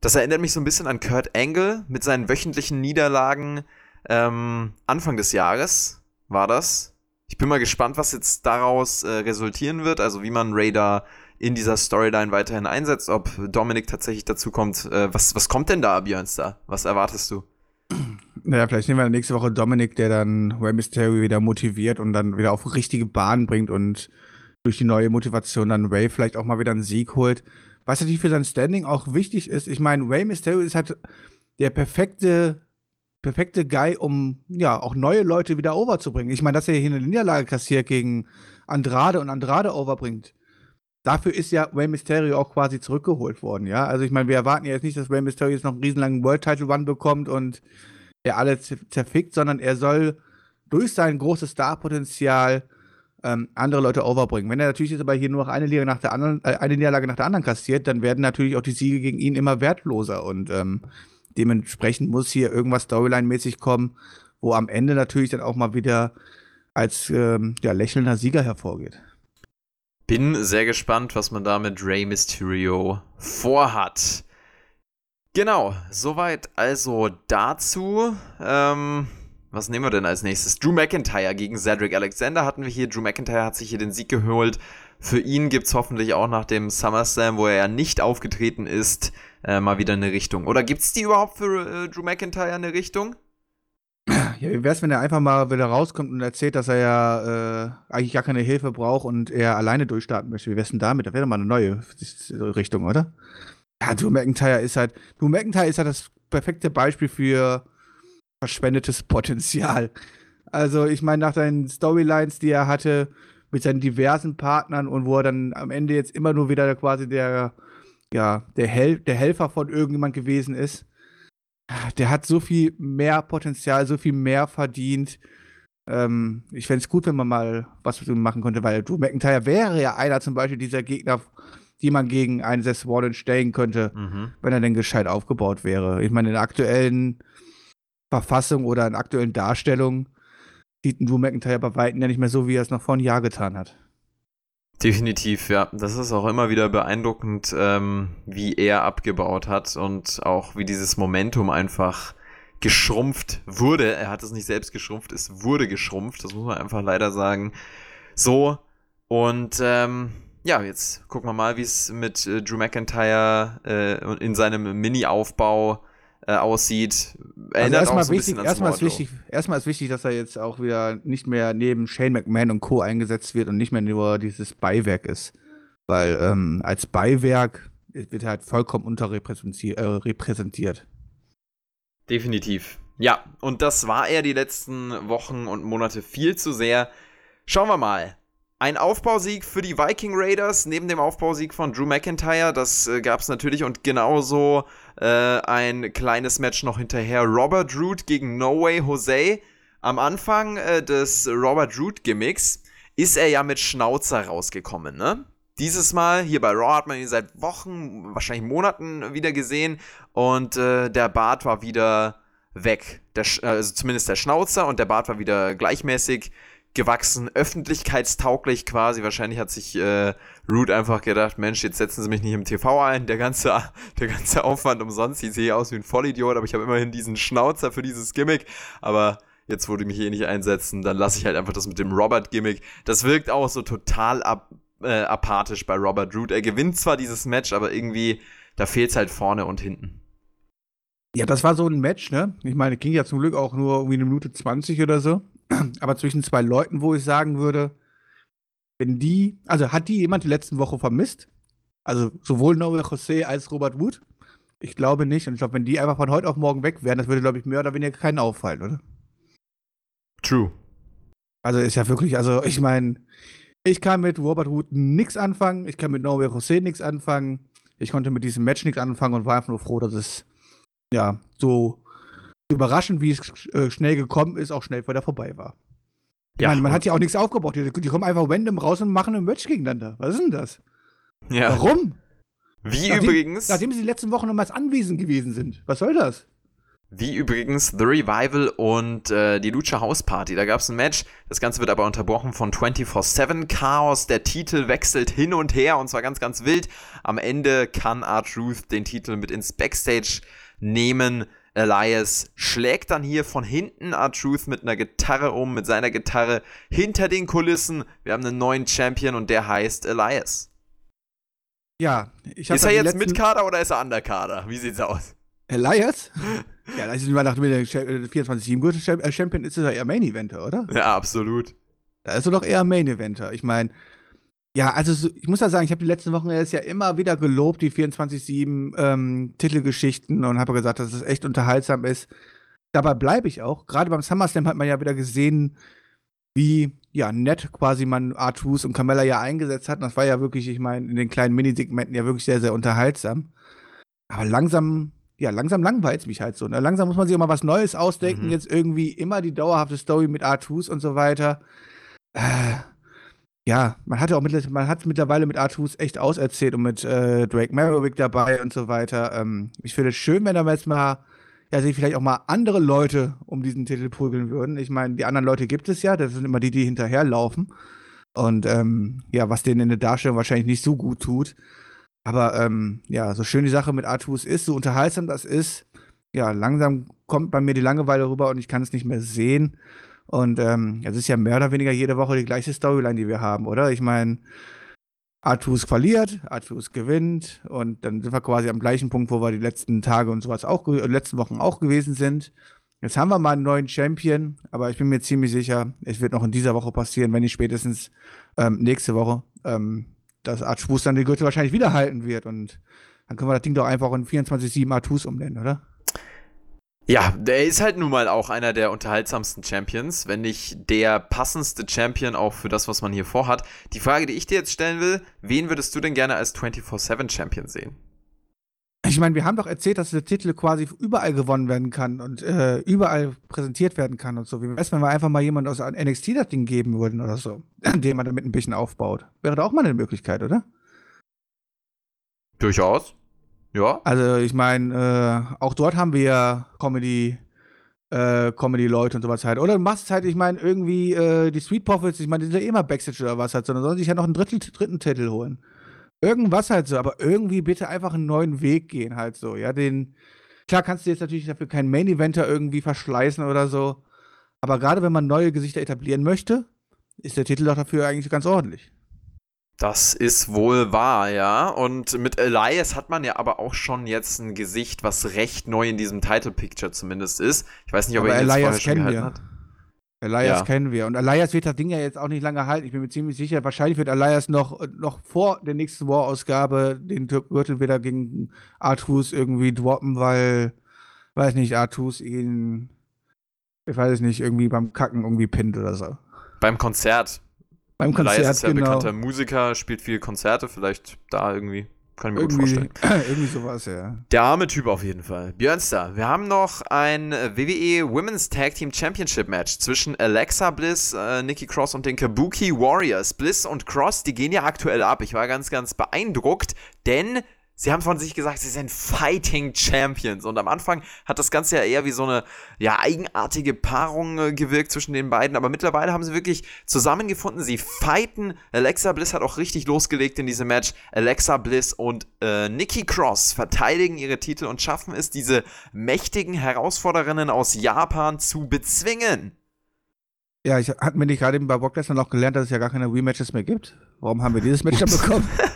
Das erinnert mich so ein bisschen an Kurt Angle mit seinen wöchentlichen Niederlagen ähm, Anfang des Jahres war das. Ich bin mal gespannt, was jetzt daraus äh, resultieren wird, also wie man Raider in dieser Storyline weiterhin einsetzt, ob Dominik tatsächlich dazu kommt. Äh, was, was kommt denn da, Björns da? Was erwartest du? Naja, vielleicht nehmen wir nächste Woche Dominik, der dann Rey Mysterio wieder motiviert und dann wieder auf richtige Bahn bringt und durch die neue Motivation dann Ray vielleicht auch mal wieder einen Sieg holt. Was natürlich für sein Standing auch wichtig ist. Ich meine, Ray Mysterio ist halt der perfekte, perfekte Guy, um ja auch neue Leute wieder overzubringen. Ich meine, dass er hier eine Niederlage kassiert gegen Andrade und Andrade overbringt. Dafür ist ja Rey Mysterio auch quasi zurückgeholt worden, ja. Also ich meine, wir erwarten ja jetzt nicht, dass Rey Mysterio jetzt noch einen riesenlangen World Title Run bekommt und er alle zerfickt, sondern er soll durch sein großes Starpotenzial ähm, andere Leute overbringen. Wenn er natürlich jetzt aber hier nur noch eine Liga nach der anderen, äh, eine Niederlage nach der anderen kassiert, dann werden natürlich auch die Siege gegen ihn immer wertloser und ähm, dementsprechend muss hier irgendwas Storyline-mäßig kommen, wo am Ende natürlich dann auch mal wieder als ähm, ja, lächelnder Sieger hervorgeht. Bin sehr gespannt, was man da mit Rey Mysterio vorhat. Genau, soweit also dazu. Ähm, was nehmen wir denn als nächstes? Drew McIntyre gegen Cedric Alexander hatten wir hier. Drew McIntyre hat sich hier den Sieg geholt. Für ihn gibt es hoffentlich auch nach dem SummerSlam, wo er ja nicht aufgetreten ist, äh, mal wieder eine Richtung. Oder gibt es die überhaupt für äh, Drew McIntyre eine Richtung? Ja, wie wär's, wenn er einfach mal wieder rauskommt und erzählt, dass er ja äh, eigentlich gar keine Hilfe braucht und er alleine durchstarten möchte? Wie wär's denn damit? Das wäre doch mal eine neue Richtung, oder? Ja, Drew McIntyre ist halt, Drew McIntyre ist halt das perfekte Beispiel für verschwendetes Potenzial. Also, ich meine, nach seinen Storylines, die er hatte mit seinen diversen Partnern und wo er dann am Ende jetzt immer nur wieder quasi der, ja, der, Hel der Helfer von irgendjemand gewesen ist, der hat so viel mehr Potenzial, so viel mehr verdient. Ähm, ich fände es gut, wenn man mal was mit ihm machen könnte, weil Drew McIntyre wäre ja einer zum Beispiel dieser Gegner, die man gegen einen Seth Rollins stellen könnte, mhm. wenn er denn gescheit aufgebaut wäre. Ich meine, in der aktuellen Verfassung oder in aktuellen Darstellungen sieht ein Drew McIntyre bei Weitem ja nicht mehr so, wie er es noch vor einem Jahr getan hat. Definitiv, ja. Das ist auch immer wieder beeindruckend, ähm, wie er abgebaut hat und auch wie dieses Momentum einfach geschrumpft wurde. Er hat es nicht selbst geschrumpft, es wurde geschrumpft. Das muss man einfach leider sagen. So. Und ähm, ja, jetzt gucken wir mal, wie es mit äh, Drew McIntyre äh, in seinem Mini-Aufbau äh, aussieht. Erinnert also erstmal so wichtig, erstmal ist wichtig, erstmal ist wichtig, dass er jetzt auch wieder nicht mehr neben Shane McMahon und Co. eingesetzt wird und nicht mehr nur dieses Beiwerk ist. Weil ähm, als Beiwerk wird er halt vollkommen unterrepräsentiert. Äh, Definitiv. Ja, und das war er die letzten Wochen und Monate viel zu sehr. Schauen wir mal. Ein Aufbausieg für die Viking Raiders neben dem Aufbausieg von Drew McIntyre. Das äh, gab es natürlich und genauso äh, ein kleines Match noch hinterher. Robert Root gegen No Way Jose. Am Anfang äh, des Robert Root Gimmicks ist er ja mit Schnauzer rausgekommen, ne? Dieses Mal hier bei Raw hat man ihn seit Wochen, wahrscheinlich Monaten wieder gesehen und äh, der Bart war wieder weg. Der, also zumindest der Schnauzer und der Bart war wieder gleichmäßig gewachsen, öffentlichkeitstauglich quasi. Wahrscheinlich hat sich äh, Root einfach gedacht, Mensch, jetzt setzen sie mich nicht im TV ein, der ganze, der ganze Aufwand umsonst, ich sehe aus wie ein Vollidiot, aber ich habe immerhin diesen Schnauzer für dieses Gimmick, aber jetzt, wo die mich eh nicht einsetzen, dann lasse ich halt einfach das mit dem Robert-Gimmick. Das wirkt auch so total ab, äh, apathisch bei Robert Root. Er gewinnt zwar dieses Match, aber irgendwie, da fehlt es halt vorne und hinten. Ja, das war so ein Match, ne? Ich meine, ging ja zum Glück auch nur irgendwie eine Minute 20 oder so aber zwischen zwei Leuten, wo ich sagen würde, wenn die, also hat die jemand die letzten Woche vermisst? Also sowohl Noel José als Robert Wood? Ich glaube nicht. Und ich glaube, wenn die einfach von heute auf morgen weg wären, das würde, glaube ich, mehr oder weniger keinen auffallen, oder? True. Also ist ja wirklich, also ich meine, ich kann mit Robert Wood nichts anfangen, ich kann mit Noel José nichts anfangen, ich konnte mit diesem Match nichts anfangen und war einfach nur froh, dass es ja so überraschend, wie es äh, schnell gekommen ist, auch schnell wieder vorbei war. Ja. Meine, man hat ja auch nichts aufgebaut. Die, die, kommen einfach random raus und machen ein Match gegeneinander. Was ist denn das? Ja. Warum? Wie nachdem, übrigens? Nachdem sie die letzten Wochen nochmals anwesend gewesen sind. Was soll das? Wie übrigens The Revival und äh, die Lucha House Party. Da gab es ein Match. Das Ganze wird aber unterbrochen von 24-7 Chaos. Der Titel wechselt hin und her und zwar ganz, ganz wild. Am Ende kann R-Truth den Titel mit ins Backstage nehmen. Elias schlägt dann hier von hinten R-Truth mit einer Gitarre um, mit seiner Gitarre hinter den Kulissen. Wir haben einen neuen Champion und der heißt Elias. Ja, ich habe. Ist er jetzt mit Kader oder ist er Underkader? Wie sieht's aus? Elias? ja, das ist immer nach der 24-7 Champion ist er eher Main Eventer, oder? Ja, absolut. Da ist er doch eher Main Eventer. Ich meine, ja, also ich muss ja sagen, ich habe die letzten Wochen jetzt ja immer wieder gelobt, die 24-7 ähm, Titelgeschichten und habe gesagt, dass es echt unterhaltsam ist. Dabei bleibe ich auch. Gerade beim SummerSlam hat man ja wieder gesehen, wie ja, nett quasi man Artus und Carmella ja eingesetzt hat. Und das war ja wirklich, ich meine, in den kleinen Minisegmenten ja wirklich sehr, sehr unterhaltsam. Aber langsam, ja, langsam langweilt es mich halt so. Ne? Langsam muss man sich auch mal was Neues ausdenken. Mhm. Jetzt irgendwie immer die dauerhafte Story mit Artus und so weiter. Äh, ja, man hat ja auch mit, man hat mittlerweile mit Artus echt auserzählt und mit äh, Drake Merriwick dabei und so weiter. Ähm, ich finde es schön, wenn da jetzt mal ja, sich vielleicht auch mal andere Leute um diesen Titel prügeln würden. Ich meine, die anderen Leute gibt es ja, das sind immer die, die hinterherlaufen. Und ähm, ja, was denen in der Darstellung wahrscheinlich nicht so gut tut. Aber ähm, ja, so schön die Sache mit Artus ist, so unterhaltsam das ist, ja, langsam kommt bei mir die Langeweile rüber und ich kann es nicht mehr sehen. Und ähm, es ist ja mehr oder weniger jede Woche die gleiche Storyline, die wir haben, oder? Ich meine, Artus verliert, Artus gewinnt und dann sind wir quasi am gleichen Punkt, wo wir die letzten Tage und sowas auch, letzten Wochen auch gewesen sind. Jetzt haben wir mal einen neuen Champion, aber ich bin mir ziemlich sicher, es wird noch in dieser Woche passieren, wenn nicht spätestens ähm, nächste Woche, ähm, dass Artus dann die Gürtel wahrscheinlich wieder halten wird und dann können wir das Ding doch einfach in 24-7 Artus umnennen, oder? Ja, der ist halt nun mal auch einer der unterhaltsamsten Champions, wenn nicht der passendste Champion auch für das, was man hier vorhat. Die Frage, die ich dir jetzt stellen will, wen würdest du denn gerne als 24-7 Champion sehen? Ich meine, wir haben doch erzählt, dass der Titel quasi überall gewonnen werden kann und äh, überall präsentiert werden kann und so. Wie wäre es, wenn wir einfach mal jemand aus NXT das Ding geben würden oder so, den man damit ein bisschen aufbaut? Wäre doch auch mal eine Möglichkeit, oder? Durchaus. Ja. Also ich meine, äh, auch dort haben wir Comedy, äh, Comedy-Leute und sowas halt. Oder du machst halt, ich meine, irgendwie äh, die Street Profits, ich meine, die sind ja immer Backstage oder was halt, sondern sollen sich ja noch einen dritten, dritten Titel holen. Irgendwas halt so, aber irgendwie bitte einfach einen neuen Weg gehen halt so, ja, den, klar kannst du jetzt natürlich dafür keinen Main-Eventer irgendwie verschleißen oder so, aber gerade wenn man neue Gesichter etablieren möchte, ist der Titel doch dafür eigentlich ganz ordentlich. Das ist wohl wahr, ja. Und mit Elias hat man ja aber auch schon jetzt ein Gesicht, was recht neu in diesem Title Picture zumindest ist. Ich weiß nicht, ob aber er ihn Elias jetzt gehalten wir. hat. Elias ja. kennen wir. Und Elias wird das Ding ja jetzt auch nicht lange halten. Ich bin mir ziemlich sicher, wahrscheinlich wird Elias noch, noch vor der nächsten War-Ausgabe den Gürtel wieder gegen Artus irgendwie droppen, weil, weiß nicht, Artus ihn, ich weiß nicht, irgendwie beim Kacken irgendwie pinnt oder so. Beim Konzert. Beim Konzert, Elias ist ja genau. bekannter Musiker, spielt viel Konzerte, vielleicht da irgendwie. Kann ich mir irgendwie, gut vorstellen. irgendwie sowas, ja. Der arme Typ auf jeden Fall. Björnster, wir haben noch ein WWE Women's Tag Team Championship Match zwischen Alexa Bliss, äh, Nikki Cross und den Kabuki Warriors. Bliss und Cross, die gehen ja aktuell ab. Ich war ganz, ganz beeindruckt, denn Sie haben von sich gesagt, sie sind Fighting Champions. Und am Anfang hat das Ganze ja eher wie so eine ja, eigenartige Paarung äh, gewirkt zwischen den beiden. Aber mittlerweile haben sie wirklich zusammengefunden. Sie fighten. Alexa Bliss hat auch richtig losgelegt in diesem Match. Alexa Bliss und äh, Nikki Cross verteidigen ihre Titel und schaffen es, diese mächtigen Herausforderinnen aus Japan zu bezwingen. Ja, ich hatte mir nicht gerade eben bei Brock Lesnar noch gelernt, dass es ja gar keine Rematches mehr gibt. Warum haben wir dieses Match dann bekommen?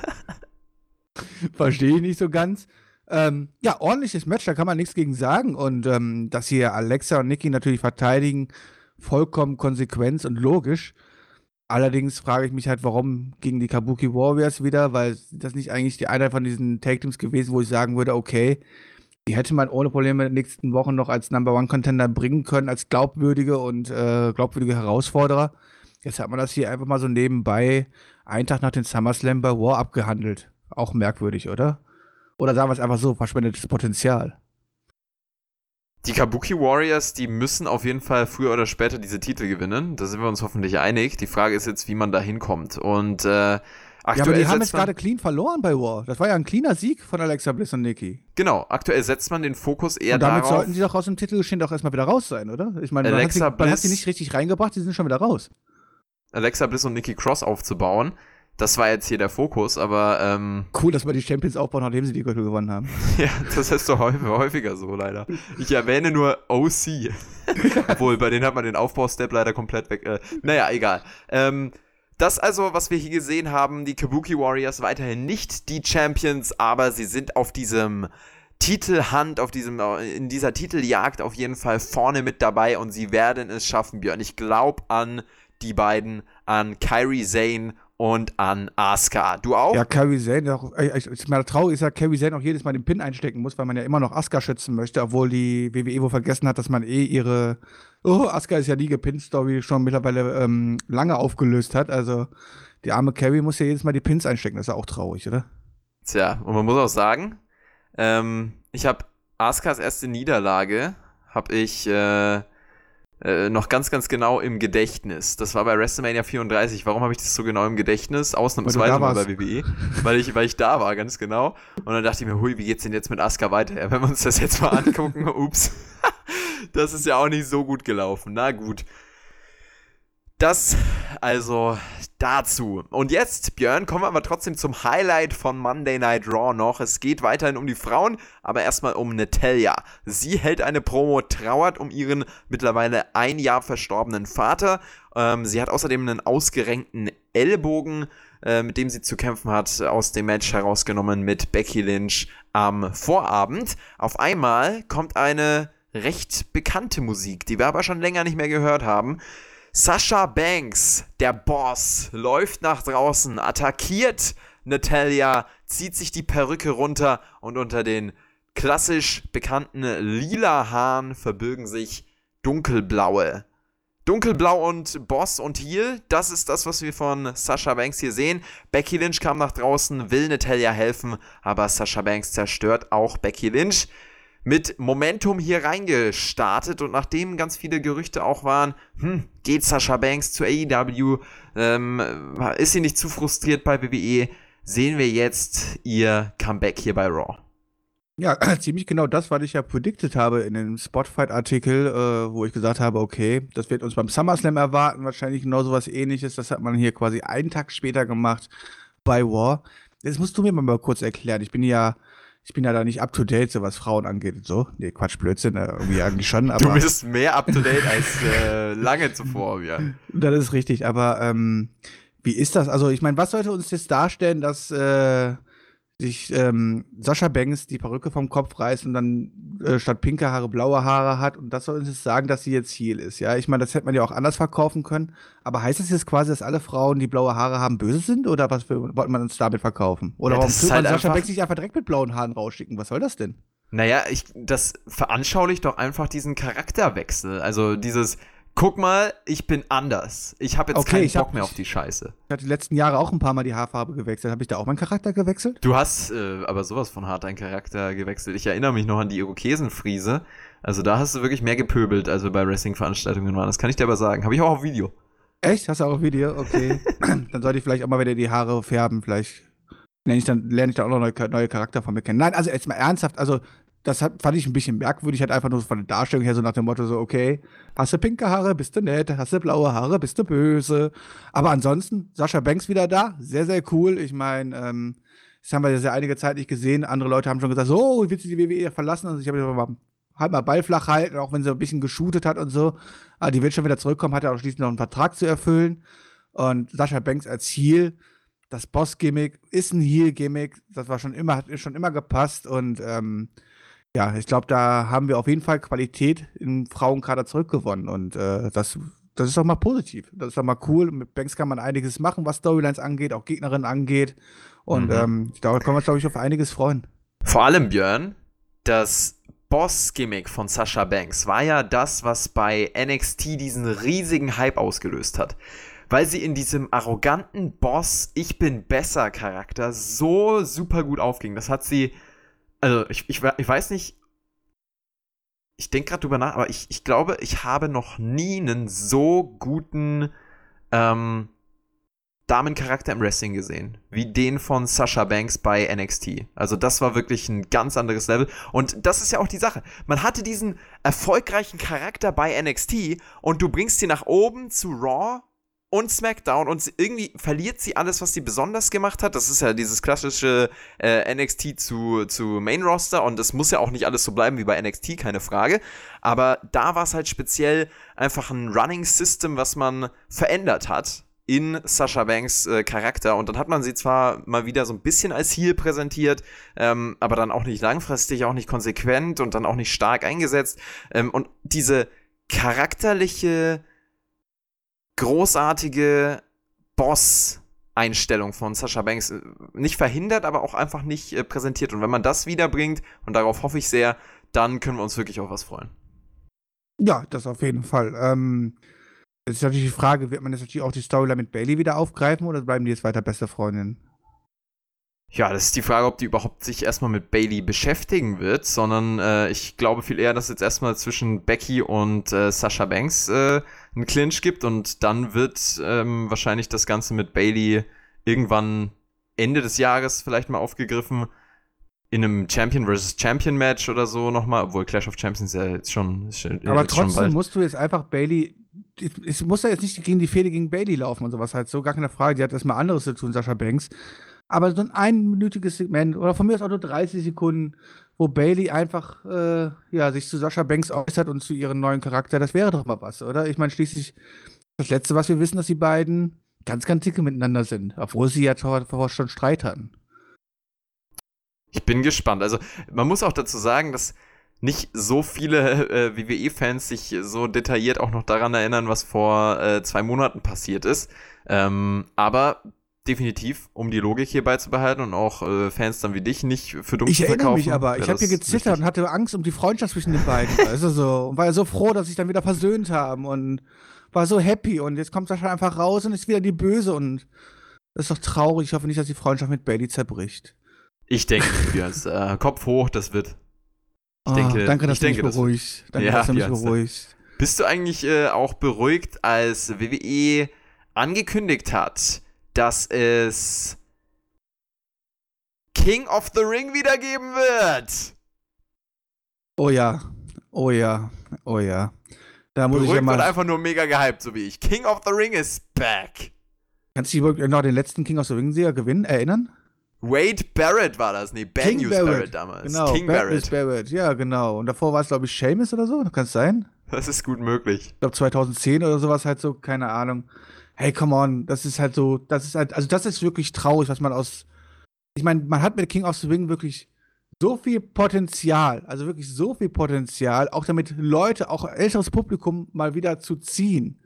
Verstehe ich nicht so ganz. Ähm, ja, ordentliches Match, da kann man nichts gegen sagen. Und ähm, dass hier Alexa und Nikki natürlich verteidigen, vollkommen konsequent und logisch. Allerdings frage ich mich halt, warum gegen die Kabuki Warriors wieder, weil das nicht eigentlich die Einheit von diesen Take-Teams gewesen, wo ich sagen würde, okay, die hätte man ohne Probleme in den nächsten Wochen noch als Number One Contender bringen können, als glaubwürdige und äh, glaubwürdige Herausforderer. Jetzt hat man das hier einfach mal so nebenbei einen Tag nach dem SummerSlam bei War abgehandelt. Auch merkwürdig, oder? Oder sagen wir es einfach so, verschwendetes Potenzial. Die Kabuki Warriors, die müssen auf jeden Fall früher oder später diese Titel gewinnen. Da sind wir uns hoffentlich einig. Die Frage ist jetzt, wie man da hinkommt. Und äh, ja, aber die haben jetzt gerade clean verloren bei War. Das war ja ein cleaner Sieg von Alexa Bliss und Nikki. Genau, aktuell setzt man den Fokus eher und damit darauf. sollten sie doch aus dem Titelgeschehen doch erstmal wieder raus sein, oder? Ich meine, man, hat sie, man hat sie nicht richtig reingebracht, die sind schon wieder raus. Alexa Bliss und Nikki Cross aufzubauen. Das war jetzt hier der Fokus, aber ähm, Cool, dass wir die Champions aufbauen, nachdem sie die Gürtel gewonnen haben. ja, das ist doch häufiger so, leider. Ich erwähne nur OC. Obwohl, bei denen hat man den Aufbaustep leider komplett weg. Äh, naja, egal. Ähm, das also, was wir hier gesehen haben, die Kabuki Warriors weiterhin nicht die Champions, aber sie sind auf diesem Titelhand, auf diesem, in dieser Titeljagd auf jeden Fall vorne mit dabei und sie werden es schaffen, Björn. Ich glaube an die beiden, an Kyrie Zane und an Asuka. Du auch? Ja, Kerry Zane, auch, ich, ich meine, traurig ist ja, Kerry Zane auch jedes Mal den Pin einstecken muss, weil man ja immer noch Asuka schützen möchte, obwohl die WWE wohl vergessen hat, dass man eh ihre, oh, Asuka ist ja die Gepin-Story schon mittlerweile ähm, lange aufgelöst hat. Also die arme Kerry muss ja jedes Mal die Pins einstecken, das ist ja auch traurig, oder? Tja, und man muss auch sagen, ähm, ich habe Askas erste Niederlage, habe ich äh, äh, noch ganz, ganz genau im Gedächtnis. Das war bei WrestleMania 34. Warum habe ich das so genau im Gedächtnis? Ausnahmsweise mal bei WWE. weil, ich, weil ich da war, ganz genau. Und dann dachte ich mir, hui, wie geht's denn jetzt mit Asuka weiter? Wenn wir uns das jetzt mal angucken, ups. das ist ja auch nicht so gut gelaufen. Na gut. Das also dazu. Und jetzt, Björn, kommen wir aber trotzdem zum Highlight von Monday Night Raw noch. Es geht weiterhin um die Frauen, aber erstmal um Natalia. Sie hält eine Promo, trauert um ihren mittlerweile ein Jahr verstorbenen Vater. Ähm, sie hat außerdem einen ausgerenkten Ellbogen, äh, mit dem sie zu kämpfen hat, aus dem Match herausgenommen mit Becky Lynch am Vorabend. Auf einmal kommt eine recht bekannte Musik, die wir aber schon länger nicht mehr gehört haben. Sasha Banks, der Boss, läuft nach draußen, attackiert Natalia, zieht sich die Perücke runter und unter den klassisch bekannten lila Haaren verbirgen sich dunkelblaue. Dunkelblau und Boss und Heel, das ist das, was wir von Sasha Banks hier sehen. Becky Lynch kam nach draußen, will Natalia helfen, aber Sasha Banks zerstört auch Becky Lynch mit Momentum hier reingestartet und nachdem ganz viele Gerüchte auch waren, hm, geht Sasha Banks zu AEW, ähm, ist sie nicht zu frustriert bei WWE, sehen wir jetzt ihr Comeback hier bei Raw. Ja, ziemlich genau das, was ich ja predicted habe in dem Spotfight-Artikel, äh, wo ich gesagt habe, okay, das wird uns beim SummerSlam erwarten, wahrscheinlich genau so was ähnliches. Das hat man hier quasi einen Tag später gemacht bei War. Jetzt musst du mir mal kurz erklären. Ich bin ja ich bin ja da nicht up to date, so was Frauen angeht und so. Nee, Quatsch, Blödsinn, äh, irgendwie eigentlich schon. Aber du bist mehr up to date als äh, lange zuvor, ja. Das ist richtig, aber ähm, wie ist das? Also, ich meine, was sollte uns jetzt darstellen, dass äh, sich ähm, Sascha Banks die Perücke vom Kopf reißt und dann äh, statt pinke Haare blaue Haare hat und das soll uns jetzt sagen, dass sie jetzt Heal ist. Ja, ich meine, das hätte man ja auch anders verkaufen können. Aber heißt das jetzt quasi, dass alle Frauen, die blaue Haare haben, böse sind oder was wollte man uns damit verkaufen? Oder ja, warum tut halt man Sascha Banks nicht einfach direkt mit blauen Haaren rausschicken? Was soll das denn? Naja, ich, das veranschaulicht doch einfach diesen Charakterwechsel. Also dieses, guck mal, ich bin anders. Ich habe jetzt okay, keinen Bock hab, mehr auf die Scheiße. Ich hatte die letzten Jahre auch ein paar Mal die Haarfarbe gewechselt. Habe ich da auch meinen Charakter gewechselt? Du hast äh, aber sowas von hart deinen Charakter gewechselt. Ich erinnere mich noch an die Irokesenfriese. Also da hast du wirklich mehr gepöbelt, also bei Wrestling-Veranstaltungen waren. Das kann ich dir aber sagen. Habe ich auch auf Video. Echt? Hast du auch auf Video? Okay. dann sollte ich vielleicht auch mal wieder die Haare färben. Vielleicht lerne ich dann, lerne ich dann auch noch neue, neue Charakter von mir kennen. Nein, also jetzt mal ernsthaft. Also das hat, fand ich ein bisschen merkwürdig, halt einfach nur von der Darstellung her, so nach dem Motto, so, okay, hast du pinke Haare, bist du nett, hast du blaue Haare, bist du böse. Aber ansonsten, Sascha Banks wieder da, sehr, sehr cool. Ich meine, ähm, das haben wir ja sehr einige Zeit nicht gesehen. Andere Leute haben schon gesagt, so, oh, willst du die WWE verlassen? Also ich habe mal halt mal Ball flach halten, auch wenn sie ein bisschen geshootet hat und so. Aber die wird schon wieder zurückkommen, hat ja auch schließlich noch einen Vertrag zu erfüllen. Und Sascha Banks als Ziel, das Boss-Gimmick ist ein Heel-Gimmick. Das war schon immer, hat schon immer gepasst und ähm, ja, ich glaube, da haben wir auf jeden Fall Qualität im Frauenkader zurückgewonnen und äh, das, das ist doch mal positiv. Das ist doch mal cool. Mit Banks kann man einiges machen, was Storylines angeht, auch Gegnerinnen angeht. Und mhm. ähm, da können wir uns, glaube ich, auf einiges freuen. Vor allem, Björn, das Boss-Gimmick von Sasha Banks war ja das, was bei NXT diesen riesigen Hype ausgelöst hat. Weil sie in diesem arroganten Boss, ich bin besser Charakter so super gut aufging. Das hat sie also ich, ich, ich weiß nicht, ich denke gerade drüber nach, aber ich, ich glaube, ich habe noch nie einen so guten ähm, Damencharakter im Wrestling gesehen, wie den von Sasha Banks bei NXT. Also das war wirklich ein ganz anderes Level. Und das ist ja auch die Sache. Man hatte diesen erfolgreichen Charakter bei NXT und du bringst sie nach oben zu Raw und SmackDown und irgendwie verliert sie alles, was sie besonders gemacht hat. Das ist ja dieses klassische äh, NXT zu, zu Main Roster und es muss ja auch nicht alles so bleiben wie bei NXT, keine Frage. Aber da war es halt speziell einfach ein Running System, was man verändert hat in Sasha Banks äh, Charakter. Und dann hat man sie zwar mal wieder so ein bisschen als Heel präsentiert, ähm, aber dann auch nicht langfristig, auch nicht konsequent und dann auch nicht stark eingesetzt. Ähm, und diese charakterliche, großartige Boss-Einstellung von Sasha Banks äh, nicht verhindert, aber auch einfach nicht äh, präsentiert. Und wenn man das wiederbringt, und darauf hoffe ich sehr, dann können wir uns wirklich auf was freuen. Ja, das auf jeden Fall. Ähm, es ist natürlich die Frage, wird man jetzt natürlich auch die Storyline mit Bailey wieder aufgreifen oder bleiben die jetzt weiter beste Freundinnen? Ja, das ist die Frage, ob die überhaupt sich erstmal mit Bailey beschäftigen wird, sondern äh, ich glaube viel eher, dass jetzt erstmal zwischen Becky und äh, Sasha Banks äh, einen Clinch gibt und dann wird ähm, wahrscheinlich das Ganze mit Bailey irgendwann Ende des Jahres vielleicht mal aufgegriffen in einem Champion vs. Champion Match oder so nochmal, obwohl Clash of Champions ja jetzt schon. Ist, Aber jetzt trotzdem schon musst du jetzt einfach Bailey. Es muss ja jetzt nicht gegen die Fehde gegen Bailey laufen und sowas halt so, gar keine Frage. Die hat erstmal anderes zu tun, Sascha Banks. Aber so ein einminütiges Segment oder von mir aus auch nur 30 Sekunden, wo Bailey einfach äh, ja, sich zu Sascha Banks äußert und zu ihrem neuen Charakter, das wäre doch mal was, oder? Ich meine, schließlich das Letzte, was wir wissen, dass die beiden ganz, ganz dicke miteinander sind, obwohl sie ja vorher schon Streit hatten. Ich bin gespannt. Also, man muss auch dazu sagen, dass nicht so viele äh, WWE-Fans sich so detailliert auch noch daran erinnern, was vor äh, zwei Monaten passiert ist. Ähm, aber definitiv, um die Logik hier beizubehalten und auch äh, Fans dann wie dich nicht für dumm ich zu verkaufen. Ich erinnere mich aber, ich habe hier gezittert wichtig. und hatte Angst um die Freundschaft zwischen den beiden. also so, und war ja so froh, dass sich dann wieder versöhnt haben und war so happy und jetzt kommt Sascha einfach raus und ist wieder die Böse und das ist doch traurig. Ich hoffe nicht, dass die Freundschaft mit Bailey zerbricht. Ich denke, Björns, äh, Kopf hoch, das wird. Ich oh, denke, danke, dass ich du denke, mich beruhigst. Danke, ja, dass du mich beruhigst. Bist du eigentlich äh, auch beruhigt, als WWE angekündigt hat, dass es King of the Ring wiedergeben wird? Oh ja, oh ja, oh ja. Da muss beruhigt ich ja mal. einfach nur mega gehypt, so wie ich. King of the Ring is back. Kannst du dich noch den letzten King of the Ring-Sieger gewinnen, erinnern? Wade Barrett war das, nee, Ben King Barrett. Barrett. damals. Genau, King Barrett. Barrett. Ja, genau. Und davor war es, glaube ich, Seamus oder so. Kann es sein? Das ist gut möglich. Ich glaube 2010 oder sowas halt so, keine Ahnung. Hey, come on, das ist halt so, das ist halt, also das ist wirklich traurig, was man aus. Ich meine, man hat mit King of Ring wirklich so viel Potenzial, also wirklich so viel Potenzial, auch damit Leute, auch älteres Publikum mal wieder zu ziehen.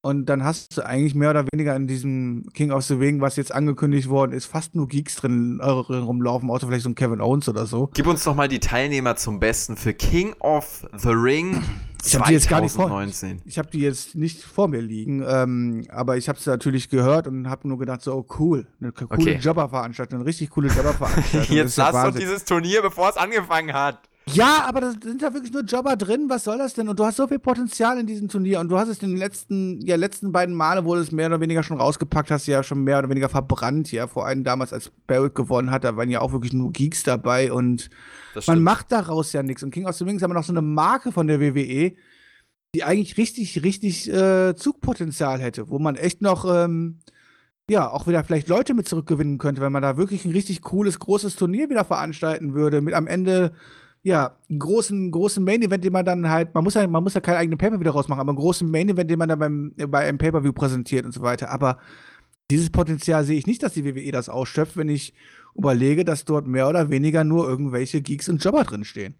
Und dann hast du eigentlich mehr oder weniger in diesem King of the Ring, was jetzt angekündigt worden ist, fast nur Geeks drin rumlaufen, außer vielleicht so ein Kevin Owens oder so. Gib uns doch mal die Teilnehmer zum Besten für King of the Ring. Ich habe die jetzt gar nicht vor. Ich habe die jetzt nicht vor mir liegen, ähm, aber ich habe es natürlich gehört und habe nur gedacht so, oh cool, eine coole okay. Jobberveranstaltung, eine richtig coole Jobberveranstaltung. jetzt lass doch dieses Turnier, bevor es angefangen hat. Ja, aber da sind ja wirklich nur Jobber drin. Was soll das denn? Und du hast so viel Potenzial in diesem Turnier. Und du hast es in den letzten, ja, letzten beiden Male, wo du es mehr oder weniger schon rausgepackt hast, ja schon mehr oder weniger verbrannt. Ja, vor allem damals, als Barrett gewonnen hat, da waren ja auch wirklich nur Geeks dabei. Und man macht daraus ja nichts. Und King of the Ring ist aber noch so eine Marke von der WWE, die eigentlich richtig, richtig äh, Zugpotenzial hätte, wo man echt noch. Ähm, ja, auch wieder vielleicht Leute mit zurückgewinnen könnte, wenn man da wirklich ein richtig cooles, großes Turnier wieder veranstalten würde, mit am Ende ja, einen großen, großen Main-Event, den man dann halt, man muss ja, man muss ja keinen eigenen Paper wieder rausmachen, aber einen großen Main-Event, den man dann beim, bei einem Pay-Per-View präsentiert und so weiter. Aber dieses Potenzial sehe ich nicht, dass die WWE das ausschöpft, wenn ich überlege, dass dort mehr oder weniger nur irgendwelche Geeks und Jobber drinstehen.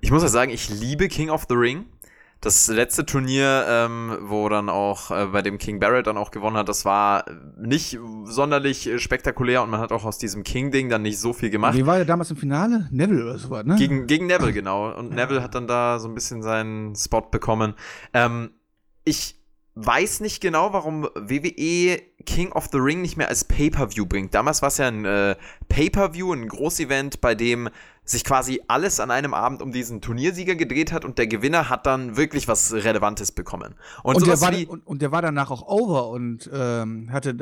Ich muss ja sagen, ich liebe King of the Ring das letzte Turnier, ähm, wo dann auch äh, bei dem King Barrett dann auch gewonnen hat, das war nicht sonderlich spektakulär und man hat auch aus diesem King-Ding dann nicht so viel gemacht. Wie war der damals im Finale? Neville oder so, ne? Gegen, gegen Neville, genau. Und Neville hat dann da so ein bisschen seinen Spot bekommen. Ähm, ich weiß nicht genau, warum WWE King of the Ring nicht mehr als Pay-per-View bringt. Damals war es ja ein äh, Pay-per-View, ein Großevent, bei dem sich quasi alles an einem Abend um diesen Turniersieger gedreht hat und der Gewinner hat dann wirklich was Relevantes bekommen. Und, und, der, war, und, und der war danach auch over und ähm, hatte,